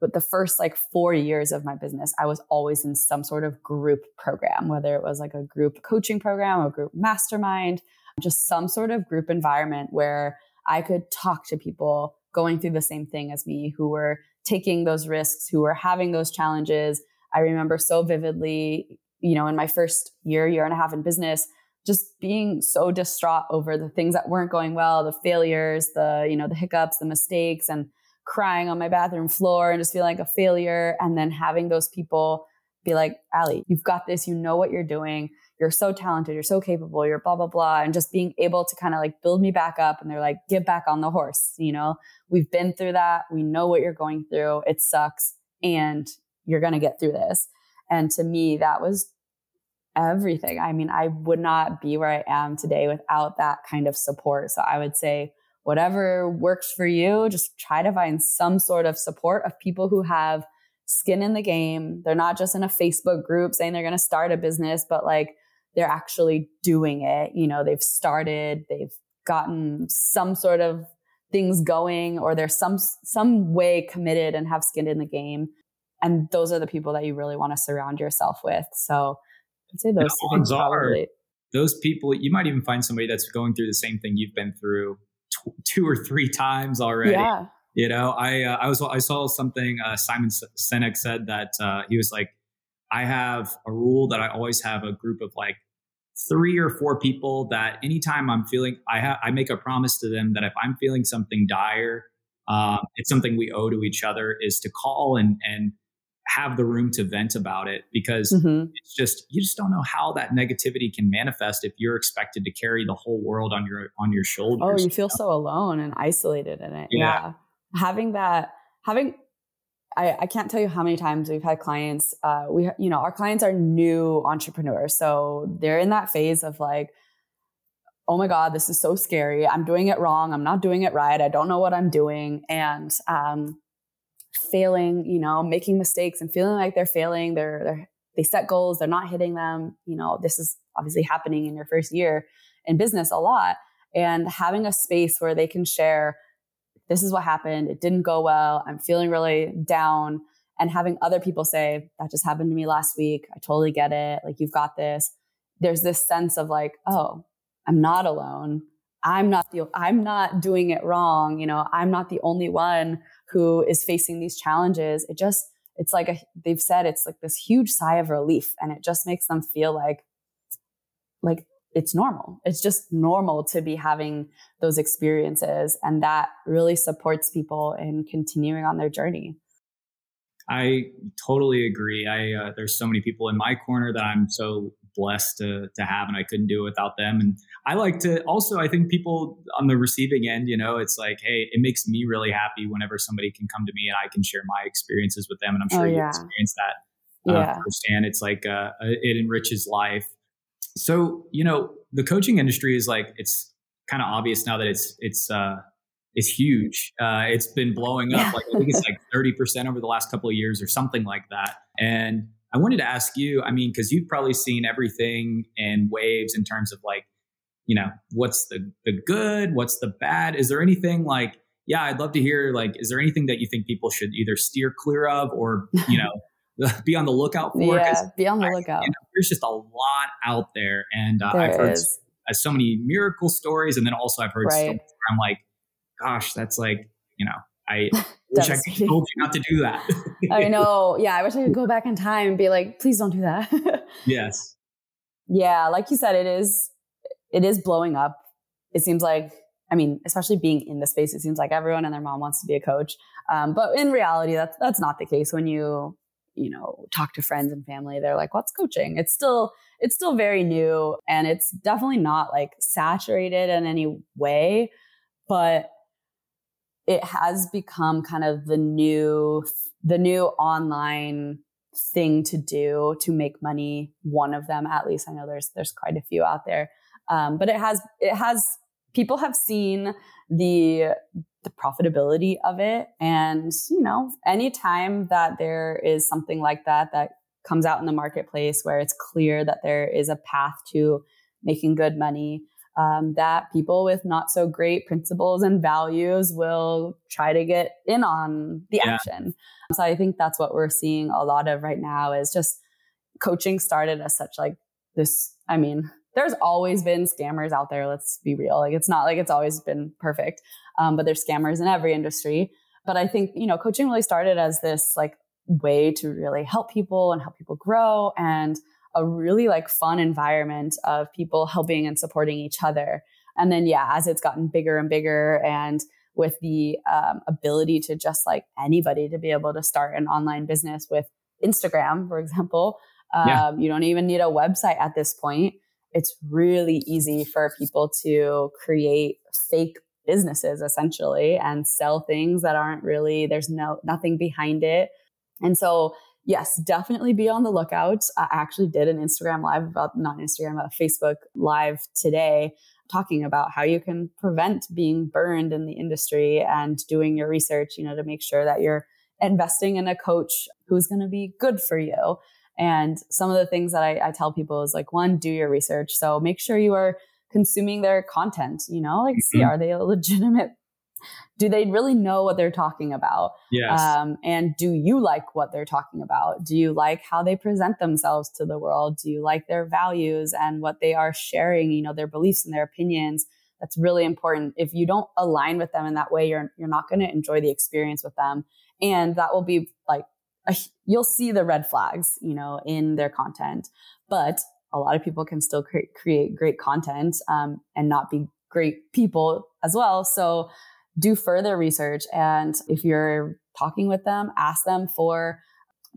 but the first like four years of my business, I was always in some sort of group program, whether it was like a group coaching program, a group mastermind, just some sort of group environment where I could talk to people going through the same thing as me who were taking those risks, who were having those challenges. I remember so vividly, you know, in my first year, year and a half in business, just being so distraught over the things that weren't going well, the failures, the, you know, the hiccups, the mistakes, and crying on my bathroom floor and just feeling like a failure. And then having those people be like, Ali, you've got this. You know what you're doing. You're so talented. You're so capable. You're blah, blah, blah. And just being able to kind of like build me back up. And they're like, get back on the horse. You know, we've been through that. We know what you're going through. It sucks. And you're going to get through this. And to me, that was everything. I mean, I would not be where I am today without that kind of support. So I would say whatever works for you, just try to find some sort of support of people who have skin in the game. They're not just in a Facebook group saying they're going to start a business, but like they're actually doing it. You know, they've started, they've gotten some sort of things going or they're some some way committed and have skin in the game. And those are the people that you really want to surround yourself with. So I'd say those odds are those people you might even find somebody that's going through the same thing you've been through two or three times already. Yeah. You know, I uh, I was I saw something uh, Simon Sinek said that uh, he was like, I have a rule that I always have a group of like three or four people that anytime I'm feeling, I have I make a promise to them that if I'm feeling something dire, um, it's something we owe to each other is to call and and have the room to vent about it because mm-hmm. it's just you just don't know how that negativity can manifest if you're expected to carry the whole world on your on your shoulders. Oh, you feel you know? so alone and isolated in it. Yeah. yeah. Having that having I, I can't tell you how many times we've had clients uh we you know our clients are new entrepreneurs so they're in that phase of like oh my god this is so scary i'm doing it wrong i'm not doing it right i don't know what i'm doing and um failing, you know, making mistakes and feeling like they're failing. They're, they're, they set goals, they're not hitting them. You know, this is obviously happening in your first year in business a lot. And having a space where they can share, this is what happened. It didn't go well. I'm feeling really down. And having other people say, that just happened to me last week. I totally get it. Like, you've got this. There's this sense of like, oh, I'm not alone. I'm not the I'm not doing it wrong. You know, I'm not the only one who is facing these challenges. It just it's like a, they've said it's like this huge sigh of relief and it just makes them feel like like it's normal. It's just normal to be having those experiences and that really supports people in continuing on their journey. I totally agree. I uh, there's so many people in my corner that I'm so blessed to to have, and I couldn't do it without them. And I like to also. I think people on the receiving end, you know, it's like, hey, it makes me really happy whenever somebody can come to me and I can share my experiences with them, and I'm sure oh, yeah. you experience that uh, yeah. firsthand. It's like uh, it enriches life. So you know, the coaching industry is like it's kind of obvious now that it's it's uh, is huge. Uh, it's been blowing up. Like I think it's like *laughs* 30% over the last couple of years or something like that. And I wanted to ask you, I mean, because you've probably seen everything in waves in terms of like, you know, what's the the good, what's the bad? Is there anything like, yeah, I'd love to hear like, is there anything that you think people should either steer clear of or, you know, *laughs* *laughs* be on the lookout for? Yeah, be on the lookout. I, you know, there's just a lot out there. And uh, I've heard uh, so many miracle stories. And then also I've heard right. stories where I'm like, gosh, that's like, you know, I *laughs* wish I told you not to do that. *laughs* I know. Yeah. I wish I could go back in time and be like, please don't do that. *laughs* yes. Yeah. Like you said, it is, it is blowing up. It seems like, I mean, especially being in the space, it seems like everyone and their mom wants to be a coach. Um, but in reality, that's, that's not the case when you, you know, talk to friends and family. They're like, what's coaching? It's still, it's still very new and it's definitely not like saturated in any way, but it has become kind of the new the new online thing to do to make money one of them at least. I know there's there's quite a few out there. Um, but it has it has people have seen the the profitability of it. And you know anytime that there is something like that that comes out in the marketplace where it's clear that there is a path to making good money um, that people with not so great principles and values will try to get in on the yeah. action. So I think that's what we're seeing a lot of right now is just coaching started as such like this. I mean, there's always been scammers out there. Let's be real. Like it's not like it's always been perfect, um, but there's scammers in every industry. But I think you know, coaching really started as this like way to really help people and help people grow and a really like fun environment of people helping and supporting each other. And then, yeah, as it's gotten bigger and bigger and with the um, ability to just like anybody to be able to start an online business with Instagram, for example, um, yeah. you don't even need a website at this point. It's really easy for people to create fake businesses essentially and sell things that aren't really, there's no, nothing behind it. And so yes, definitely be on the lookout. I actually did an Instagram live about, not Instagram, a Facebook live today talking about how you can prevent being burned in the industry and doing your research, you know, to make sure that you're investing in a coach who's going to be good for you. And some of the things that I, I tell people is like, one, do your research. So make sure you are consuming their content, you know, like mm-hmm. see, are they a legitimate do they really know what they're talking about? Yes. Um, and do you like what they're talking about? Do you like how they present themselves to the world? Do you like their values and what they are sharing, you know, their beliefs and their opinions? That's really important. If you don't align with them in that way, you're, you're not going to enjoy the experience with them. And that will be like, a, you'll see the red flags, you know, in their content. But a lot of people can still cre- create great content um, and not be great people as well. So do further research. And if you're talking with them, ask them for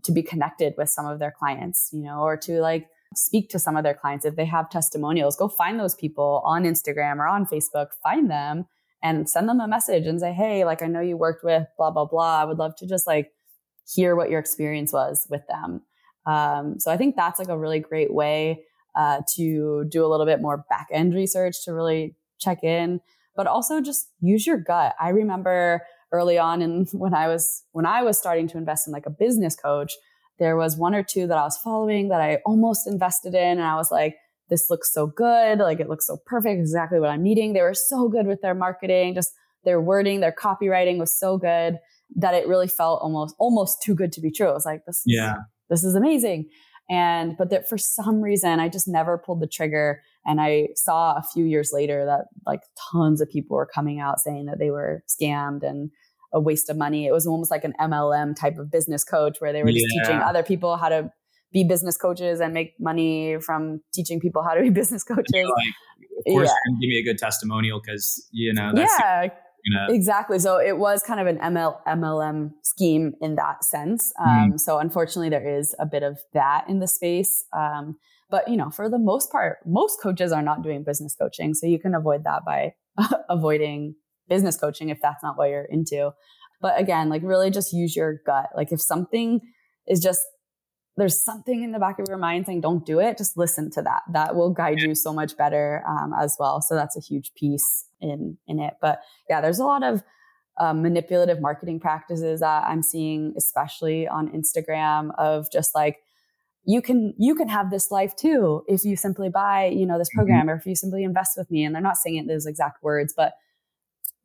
to be connected with some of their clients, you know, or to like speak to some of their clients. If they have testimonials, go find those people on Instagram or on Facebook, find them and send them a message and say, Hey, like, I know you worked with blah, blah, blah. I would love to just like hear what your experience was with them. Um, so I think that's like a really great way uh, to do a little bit more back end research to really check in but also just use your gut. I remember early on and *laughs* when I was when I was starting to invest in like a business coach, there was one or two that I was following that I almost invested in and I was like this looks so good, like it looks so perfect, exactly what I'm needing. They were so good with their marketing, just their wording, their copywriting was so good that it really felt almost almost too good to be true. It was like this yeah. this is amazing. And but that for some reason I just never pulled the trigger And I saw a few years later that like tons of people were coming out saying that they were scammed and a waste of money. It was almost like an MLM type of business coach where they were just yeah. teaching other people how to be business coaches and make money from teaching people how to be *laughs* business coaches. Like, of course, yeah. give me a good testimonial because you know yeah. Exactly. So it was kind of an ML, MLM scheme in that sense. Um, mm So unfortunately, there is a bit of that in the space. Um, but you know, for the most part, most coaches are not doing business coaching, so you can avoid that by *laughs* avoiding business coaching if that's not what you're into. But again, like really just use your gut. Like if something is just there's something in the back of your mind saying don't do it just listen to that that will guide you so much better um, as well so that's a huge piece in in it but yeah there's a lot of um, manipulative marketing practices that i'm seeing especially on instagram of just like you can you can have this life too if you simply buy you know this mm-hmm. program mm-hmm. or if you simply invest with me and they're not saying it those exact words but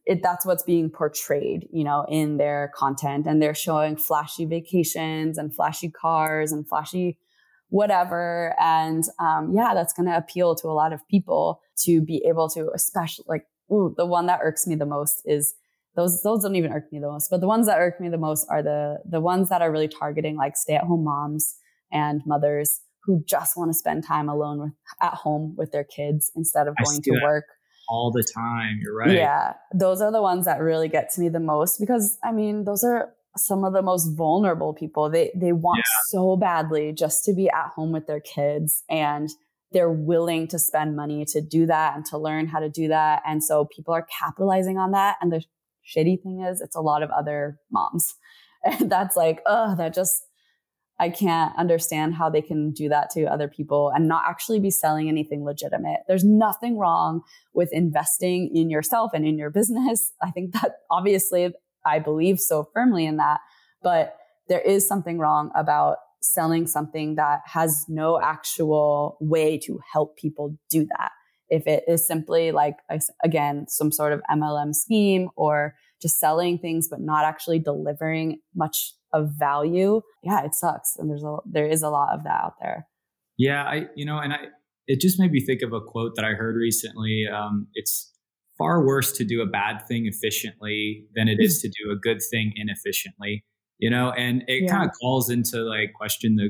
it, that's what's being portrayed, you know, in their content. And they're showing flashy vacations and flashy cars and flashy whatever. And um, yeah, that's going to appeal to a lot of people to be able to, especially like, ooh, the one that irks me the most is those. Those don't even irk me the most, but the ones that irk me the most are the the ones that are really targeting like stay at home moms and mothers who just want to spend time alone with at home with their kids instead of going to work all the time. You're right. Yeah. Those are the ones that really get to me the most because I mean, those are some of the most vulnerable people. They they want yeah. so badly just to be at home with their kids and they're willing to spend money to do that and to learn how to do that. And so people are capitalizing on that. And the shitty thing is it's a lot of other moms. *laughs* And that's like, oh, that just I can't understand how they can do that to other people and not actually be selling anything legitimate. There's nothing wrong with investing in yourself and in your business. *laughs* I think that obviously I believe so firmly in that, but there is something wrong about selling something that has no actual way to help people do that. If it is simply like, again, some sort of MLM scheme or just selling things, but not actually delivering much of value, yeah, it sucks. And there's a there is a lot of that out there. Yeah, I you know, and I it just made me think of a quote that I heard recently. Um, it's far worse to do a bad thing efficiently than it is *laughs* to do a good thing inefficiently. You know, and it yeah. kind of calls into like question the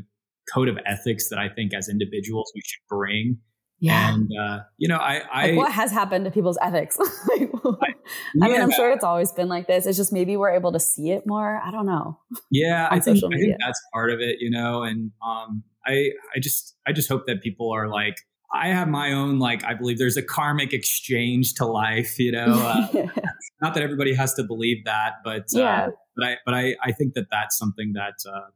code of ethics that I think as individuals we should bring. Yeah. And, uh, you know, I, I like what has happened to people's ethics? *laughs* like, I, yeah. I, mean, I'm sure it's always been like this. It's just maybe we're able to see it more. I don't know. Yeah. *laughs* I think, I think that's part of it, you know, and, um, I, I just, I just hope that people are like, I have my own, like, I believe there's a karmic exchange to life, you know, uh, *laughs* not that everybody has to believe that, but, uh, yeah. Uh, but I, but I, I think that that's something that, uh,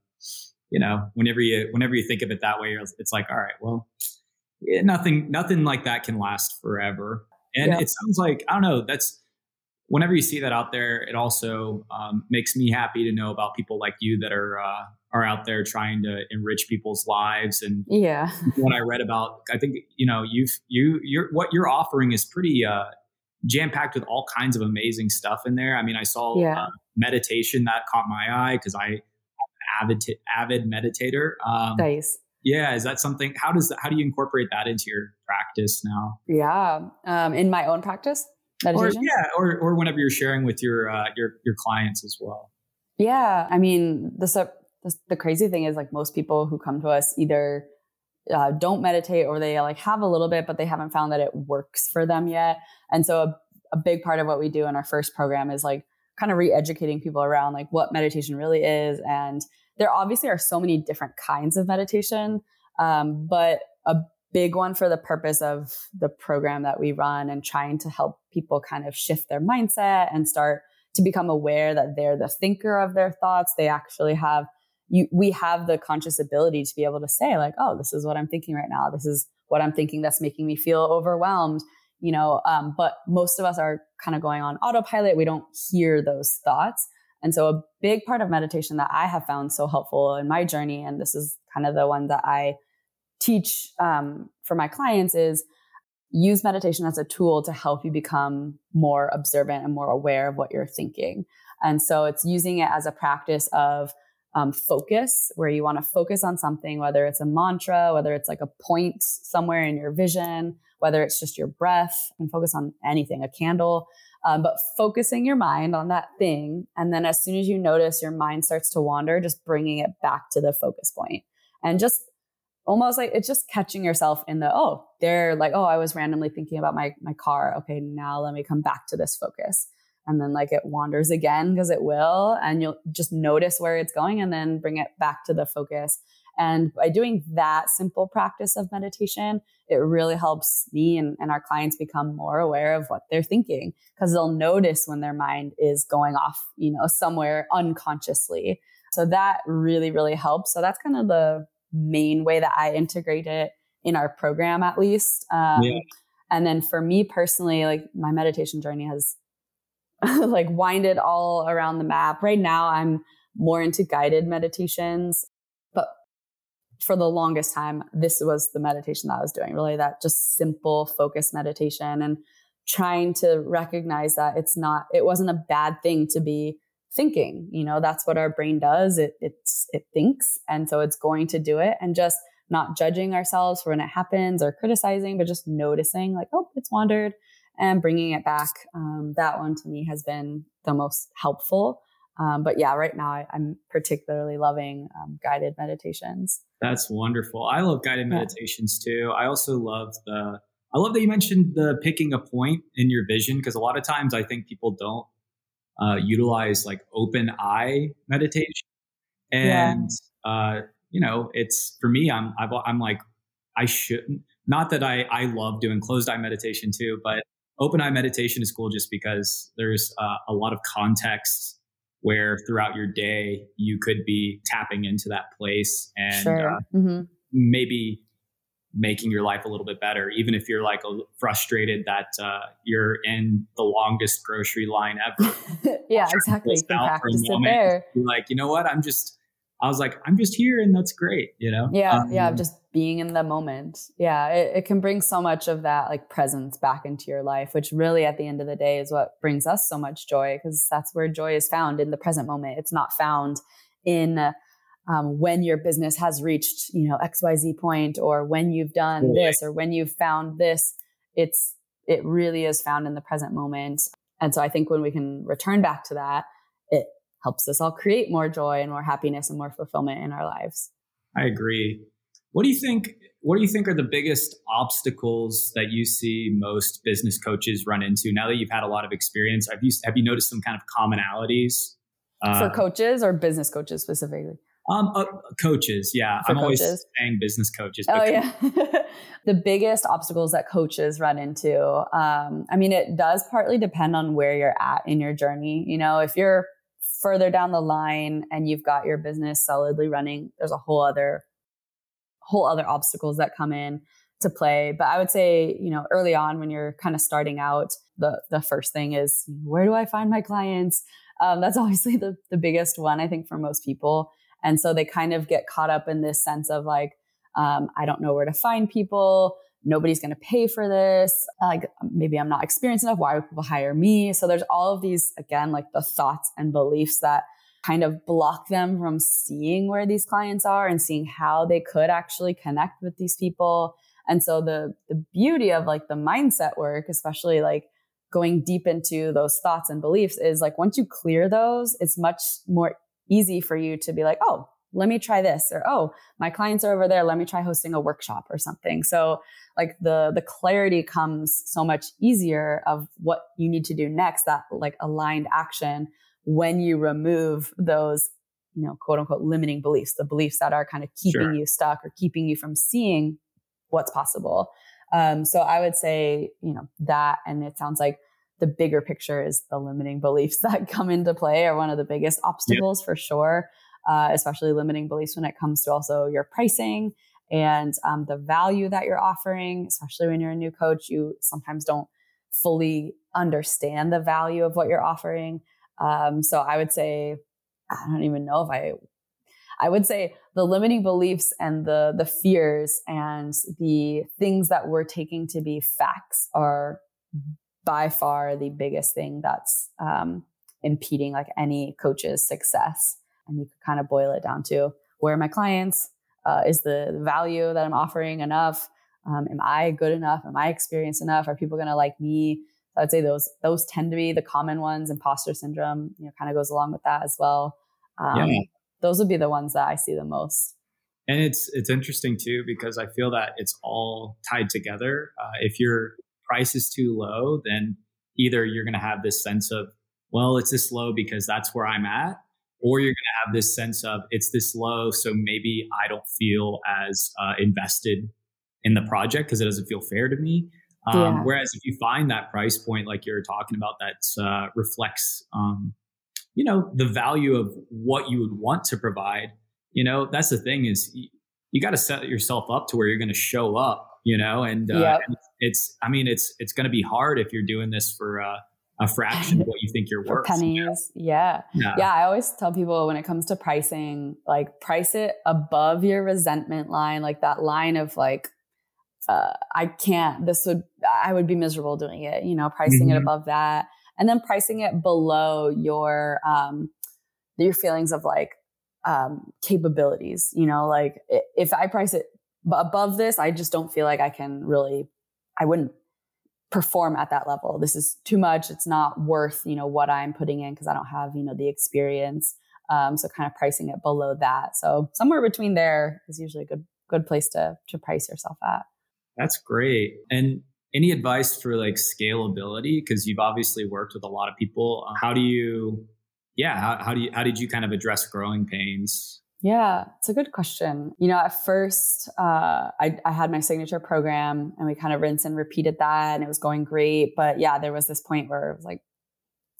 you know, whenever you, whenever you think of it that way, it's like, all right, well, nothing nothing like that can last forever. And yeah. it sounds like I don't know. That's whenever you see that out there, it also um, makes me happy to know about people like you that are uh, are out there trying to enrich people's lives. And yeah, what I read about, I think you know you've you you're what you're offering is pretty uh, jam packed with all kinds of amazing stuff in there. I mean, I saw yeah. uh, meditation that caught my eye because I avid avid meditator. Um, nice yeah is that something how does that, how do you incorporate that into your practice now? Yeah um, in my own practice? Meditation? or yeah or, or whenever you're sharing with your uh, your your clients as well. Yeah i mean the, the, the crazy thing is like most people who come to us either uh, don't meditate or they like have a little bit but they haven't found that it works for them yet. And so a, a big part of what we do in our first program is like kind of re-educating people around like what meditation really is and there obviously are so many different kinds of meditation, um, but a big one for the purpose of the program that we run and trying to help people kind of shift their mindset and start to become aware that they're the thinker of their thoughts. They actually have you, we have the conscious ability to be able to say like, oh, this is what I'm thinking right now. This is what I'm thinking that's making me feel overwhelmed. You know, um, but most of us are kind of going on autopilot. We don't hear those thoughts. And so a big part of meditation that I have found so helpful in my journey, and this is kind of the one that I teach um, for my clients is use meditation as a tool to help you become more observant and more aware of what you're thinking. And so it's using it as a practice of um, focus, where you want to focus on something, whether it's a mantra, whether it's like a point somewhere in your vision, whether it's just your breath and focus on anything, a candle, um, but focusing your mind on that thing. And then as soon as you notice your mind starts to wander, just bringing it back to the focus point and just almost like it's just catching yourself in the, oh, they're like, oh, I was randomly thinking about my, my car. Okay. Now let me come back to this focus. And then like it wanders again because it will, and you'll just notice where it's going and then bring it back to the focus. And by doing that simple practice of meditation, it really helps me and, and our clients become more aware of what they're thinking because they'll notice when their mind is going off, you know, somewhere unconsciously. So that really, really helps. So that's kind of the main way that I integrate it in our program, at least. Um, yeah. And then for me personally, like my meditation journey has *laughs* like winded all around the map. Right now, I'm more into guided meditations for the longest time, this was the meditation that I was doing, really that just simple focus meditation and trying to recognize that it's not, it wasn't a bad thing to be thinking. You know, that's what our brain does. It, it's, it thinks. And so it's going to do it and just not judging ourselves for when it happens or criticizing, but just noticing like, oh, it's wandered and bringing it back. Um, that one to me has been the most helpful. Um, but yeah, right now I, am particularly loving um, guided meditations. That's wonderful. I love guided yeah. meditations too. I also love the. I love that you mentioned the picking a point in your vision because a lot of times I think people don't uh, utilize like open eye meditation, and yeah. uh, you know, it's for me. I'm i am like I shouldn't. Not that I I love doing closed eye meditation too, but open eye meditation is cool just because there's uh, a lot of context where throughout your day you could be tapping into that place and sure. uh, mm-hmm. maybe making your life a little bit better, even if you're like frustrated that uh, you're in the longest grocery line ever. *laughs* yeah, exactly. You practice it there. You're like, you know what? I'm just I was like, I'm just here and that's great, you know? Yeah, um, yeah, just being in the moment. Yeah, it, it, can bring so much of that like presence back into your life, which really at the end of the day is what brings us so much joy because that's where joy is found in the present moment. It's not found in um, when your business has reached, you know, XYZ point or when you've done this or when you've found this. It's, it really is found in the present moment. And so I think when we can return back to that, it helps us all create more joy and more happiness and more fulfillment in our lives. I agree. What do you think? What do you think are the biggest obstacles that you see most business coaches run into now that you've had a lot of experience? Have you have you noticed some kind of commonalities uh, for coaches or business coaches specifically? Um, uh, coaches, yeah. For I'm coaches. always saying business coaches. oh yeah. *laughs* the biggest obstacles that coaches run into. Um, I mean, it does partly depend on where you're at in your journey. You know, if you're further down the line and you've got your business solidly running, there's a whole other whole other obstacles that come in to play. But I would say, you know, early on when you're kind of starting out, the the first thing is where do I find my clients? Um, that's *laughs* obviously the the biggest one I think for most people. And so they kind of get caught up in this sense of like, um, I don't know where to find people nobody's going to pay for this. Like maybe I'm not experienced enough. Why would people hire me? So there's all of these, again, like the thoughts and beliefs that kind of block them from seeing where these clients are and seeing how they could actually connect with these people. And so the, the beauty of like the mindset work, especially like going deep into those thoughts and beliefs is like once you clear those, it's much more easy for you to be like, oh, let me try this or oh my clients are over there let me try hosting a workshop or something so like the the clarity comes so much easier of what you need to do next that like aligned action when you remove those you know quote unquote limiting beliefs the beliefs that are kind of keeping sure. you stuck or keeping you from seeing what's possible um, so i would say you know that and it sounds like the bigger picture is the limiting beliefs *laughs* that come into play are one of the biggest obstacles yep. for sure uh, especially limiting beliefs when it comes to also your pricing and um, the value that you're offering, especially when you're a new coach. You sometimes don't fully understand the value of what you're offering. Um, so I would say, I don't even know if I, I would say the limiting beliefs and the the fears and the things that we're taking to be facts are by far the biggest thing that's um, impeding like any coach's success and you could kind of boil it down to where are my clients? Uh, is the value that I'm offering enough? Um, am I good enough? Am I experienced enough? Are people going to like me? So I'd say those those tend to be the common ones. Imposter syndrome, you know, kind of goes along with that as well. Um, yeah. Those would be the ones that I see the most. And it's it's interesting too because I feel that it's all tied together. Uh, if your price is too low, then either you're going to have this sense of, well, it's this low because that's where I'm at, or you're going to have this sense of it's this low, so maybe I don't feel as uh, invested in the project because it doesn't feel fair to me. Um, yeah. Whereas if you find that price point, like you're talking about, that uh, reflects, um, you know, the value of what you would want to provide. You know, that's the thing is you, you got to set yourself up to where you're going to show up. You know, and, uh, yep. and it's, I mean, it's it's going to be hard if you're doing this for uh, a fraction of what you think you're *laughs* worth. pennies. Yeah. yeah. Yeah. I always tell people when it comes to pricing, like price it above your resentment line, like that line of like, uh, I can't, this would, I would be miserable doing it, you know, pricing mm-hmm. it above that. And then pricing it below your, um, your feelings of like, um, capabilities, you know, like if I price it above this, I just don't feel like I can really, I wouldn't perform at that level. This is too much. It's not worth, you know, what I'm putting in because I don't have, you know, the experience. Um, so kind of pricing it below that. So somewhere between there is usually a good, good place to, to price yourself at. That's great. And any advice for like scalability? Because you've obviously worked with a lot of people. How do you, yeah, how, how do you, how did you kind of address growing pains? Yeah, it's a good question. You know, at first, uh, I, I had my signature program and we kind of rinse and repeated that and it was going great. But yeah, there was this point where it was like,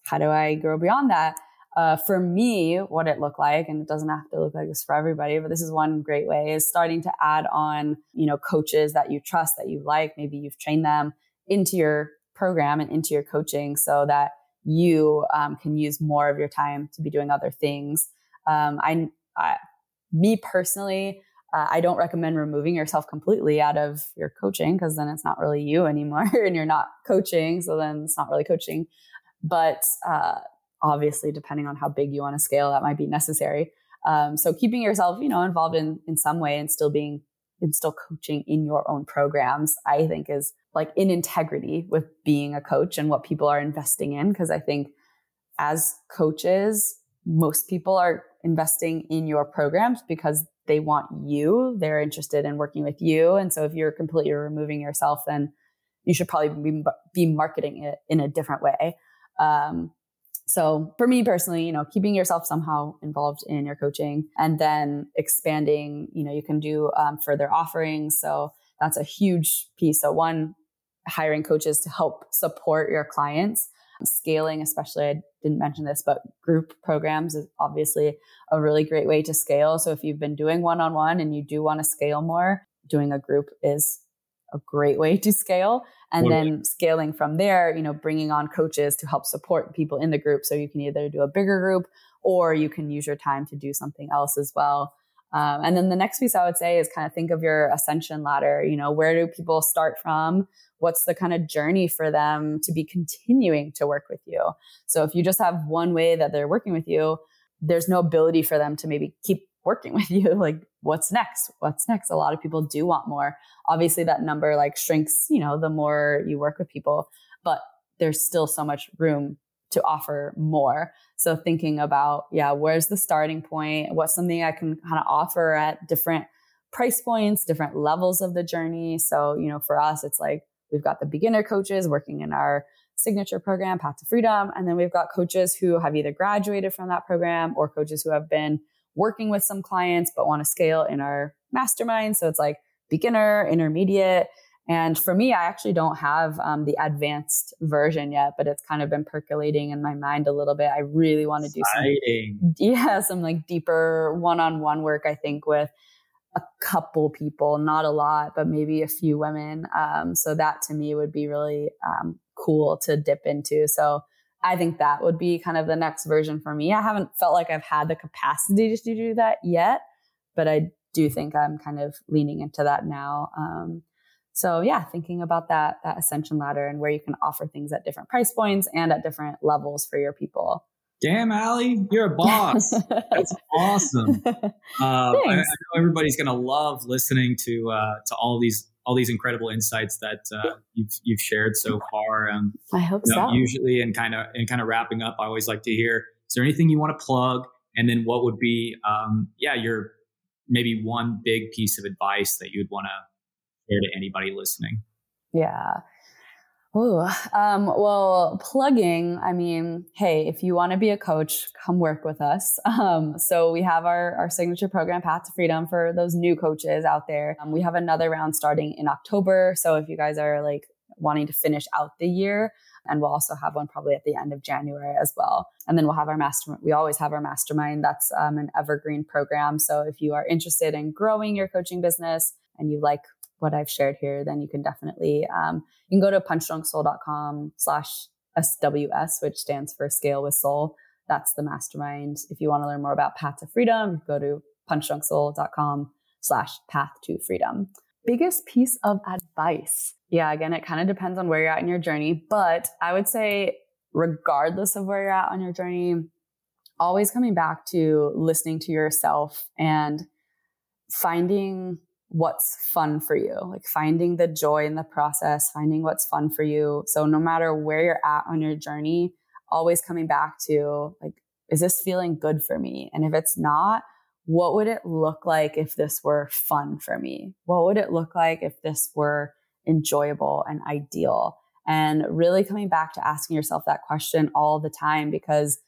how do I grow beyond that? uh, for me, what it looked like, and it doesn't have to look like this for everybody, but this is one great way is starting to add on, you know, coaches that you trust, that you like, maybe you've trained them into your program and into your coaching so that you um, can use more of your time to be doing other things. Um, I, I, me personally, uh, I don't recommend removing yourself completely out of your coaching because then it's not really you *laughs* anymore and you're not coaching. So then it's not really coaching. But uh, obviously depending on how big you want to scale that might be necessary um, so keeping yourself you know involved in in some way and still being and still coaching in your own programs i think is like in integrity with being a coach and what people are investing in because i think as coaches most people are investing in your programs because they want you they're interested in working with you and so if you're completely removing yourself then you should probably be, be marketing it in a different way um, so for me personally, you know, keeping yourself somehow involved in your coaching and then expanding, you know, you can do um, further offerings. So that's a huge piece. So one, hiring coaches to help support your clients. Scaling, especially, I didn't mention this, but group programs is obviously a really great way to scale. So if you've been doing one on one and you do want to scale more, doing a group is a great way to scale. And then scaling from there you know bringing on coaches to help support people in the group. So you can either do a bigger group or you can use your time to do something else as well um, and then the next piece i would say is kind of think of your ascension ladder. You know where do people start from? What's the kind of journey for them to be continuing to work with you? So if you just have one way that they're working with you there's no ability for them to maybe keep working *laughs* with you. Like what's next? What's next? A lot of people do want more. Obviously that number like shrinks you know the more you work with people but there's still so much room to offer more so thinking about yeah where's the starting point what's something i can kind of offer at different price points different levels of the journey so you know for us it's like we've got the beginner coaches working in our signature program path to freedom and then we've got coaches who have either graduated from that program or coaches who have been working with some clients but want to scale in our mastermind. So it's like beginner, intermediate. And for me, I actually don't have um, the advanced version yet, but it's kind of been percolating in my mind a little bit. I really want to do some, *laughs* yeah, some like deeper one-on-one work. I think with a couple people, not a lot, but maybe a few women. Um, so that to me would be really um, cool to dip into. So I think that would be kind of the next version for me. I haven't felt like I've had the capacity to do that yet, but I do think I'm kind of leaning into that now. Um, so yeah, thinking about that that ascension ladder and where you can offer things at different price points and at different levels for your people. Damn, Ali, you're a boss. That's *laughs* awesome. Uh, I, I, know everybody's gonna love listening to uh, to all these all these incredible insights that uh, you've you've shared so far. Um, I hope you know, so. Usually, and kind of and kind of wrapping up, I always like to hear: is there anything you want to plug? And then what would be, um, yeah, your maybe one big piece of advice that you'd want to to anybody listening? Yeah. Ooh, um, well, plugging, I mean, hey, if you want to be a coach, come work with us. *laughs* Um, so we have our, our signature program, Path to Freedom, for those new coaches out there. Um, we have another round starting in October. So if you guys are like wanting to finish out the year, and we'll also have one probably at the end of January as well. And then we'll have our mastermind. We always have our mastermind. That's um, an evergreen program. So if you are interested in growing your coaching business and you like what I've shared here, then you can definitely, um, you can go to punchdrunksoul.com slash SWS, which stands for scale with soul. That's the mastermind. If you want to learn more about path to freedom, go to punchdrunksoul.com slash path to freedom. Biggest piece of advice. Yeah, again, it kind of depends on where you're at in your journey, but I would say regardless of where you're at on your journey, always coming back to listening to yourself and finding what's fun for you, like finding the joy in the process, finding what's fun for you. So no matter where you're at on your journey, always coming back to like, is this feeling good for me? And if it's not, what would it look like if this were fun for me? What would it look like if this were enjoyable and ideal? And really coming back to asking yourself that question all the time because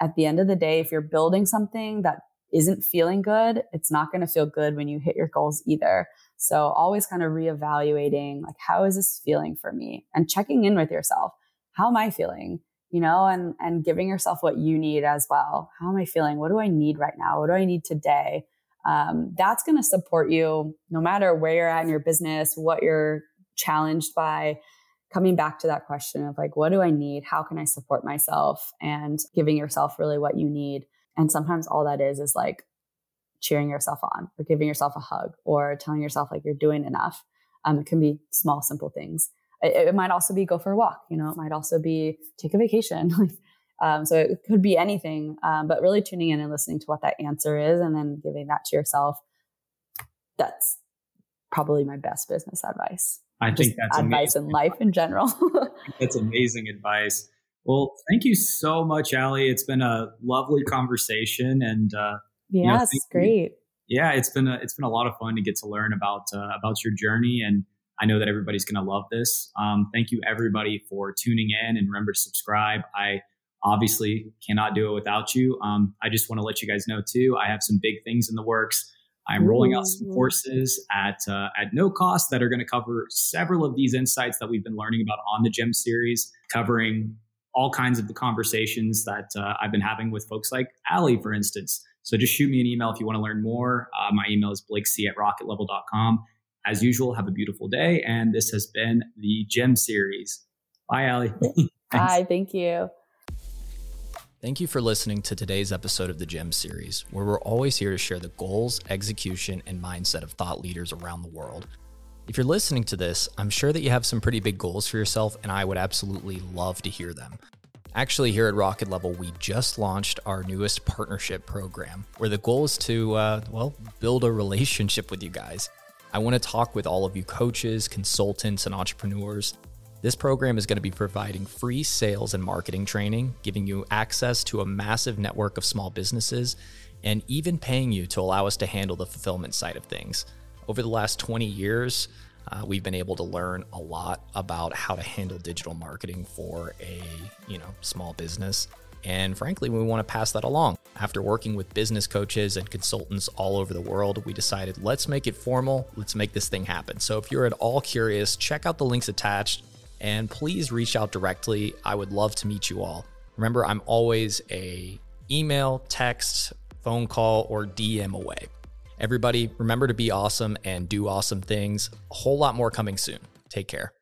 at the end of the day, if you're building something that isn't feeling good, it's not going to feel good when you hit your goals either. So always kind of reevaluating like, how is this feeling for me and checking in with yourself. How am I feeling? You know, and, and giving yourself what you need as well. How am I feeling? What do I need right now? What do I need today? Um, that's going to support you no matter where you're at in your business, what you're challenged by coming back to that question of like, what do I need? How can I support myself? And giving yourself really what you need. And sometimes all that is is like cheering yourself on or giving yourself a hug or telling yourself like you're doing enough. Um, it can be small, simple things. It, it, might also be go for a walk. You know, it might also be take a vacation. *laughs* um, so it could be anything, um, but really tuning in and listening to what that answer is and then giving that to yourself. That's probably my best business advice. I think that's advice amazing. in life in general. *laughs* that's amazing advice. Well, thank you so much, Ali. It's been a lovely conversation, and uh, yeah, you know, it's great. yeah, it's been a it's been a lot of fun to get to learn about uh, about your journey, and I know that everybody's going to love this. Um, thank you, everybody, for tuning in, and remember to subscribe. I obviously cannot do it without you. Um, I just want to let you guys know too. I have some big things in the works. I'm rolling out some courses at uh, at no cost that are going to cover several of these insights that we've been learning about on the Gem series, covering all kinds of the conversations that uh, I've been having with folks like Ali, for instance. So just shoot me an email if you want to learn more. Uh, my email is blakec at rocketlevel.com. As usual, have a beautiful day. And this has been the Gem series. Bye, Ali. *laughs* Bye. Thank you. Thank you for listening to today's episode of the Gem series, where we're always here to share the goals, execution, and mindset of thought leaders around the world if you're listening to this, I'm sure that you have some pretty big goals for yourself, and I would absolutely love to hear them. Actually, here at Rocket Level, we just launched our newest partnership program where the goal is to, uh, well, build a relationship with you guys. I want to talk with all of you coaches, consultants, and entrepreneurs. This program is going to be providing free sales and marketing training, giving you access to a massive network of small businesses, and even paying you to allow us to handle the fulfillment side of things. Over the last 20 years, uh, we've been able to learn a lot about how to handle digital marketing for a you know small business. And frankly we want to pass that along. After working with business coaches and consultants all over the world we decided let's make it formal. Let's make this thing happen. So if you're at all curious check out the links attached and please reach out directly. I would love to meet you all. Remember i'm always a email text phone call or dm away Everybody, remember to be awesome and do awesome things. A whole lot more coming soon. Take care.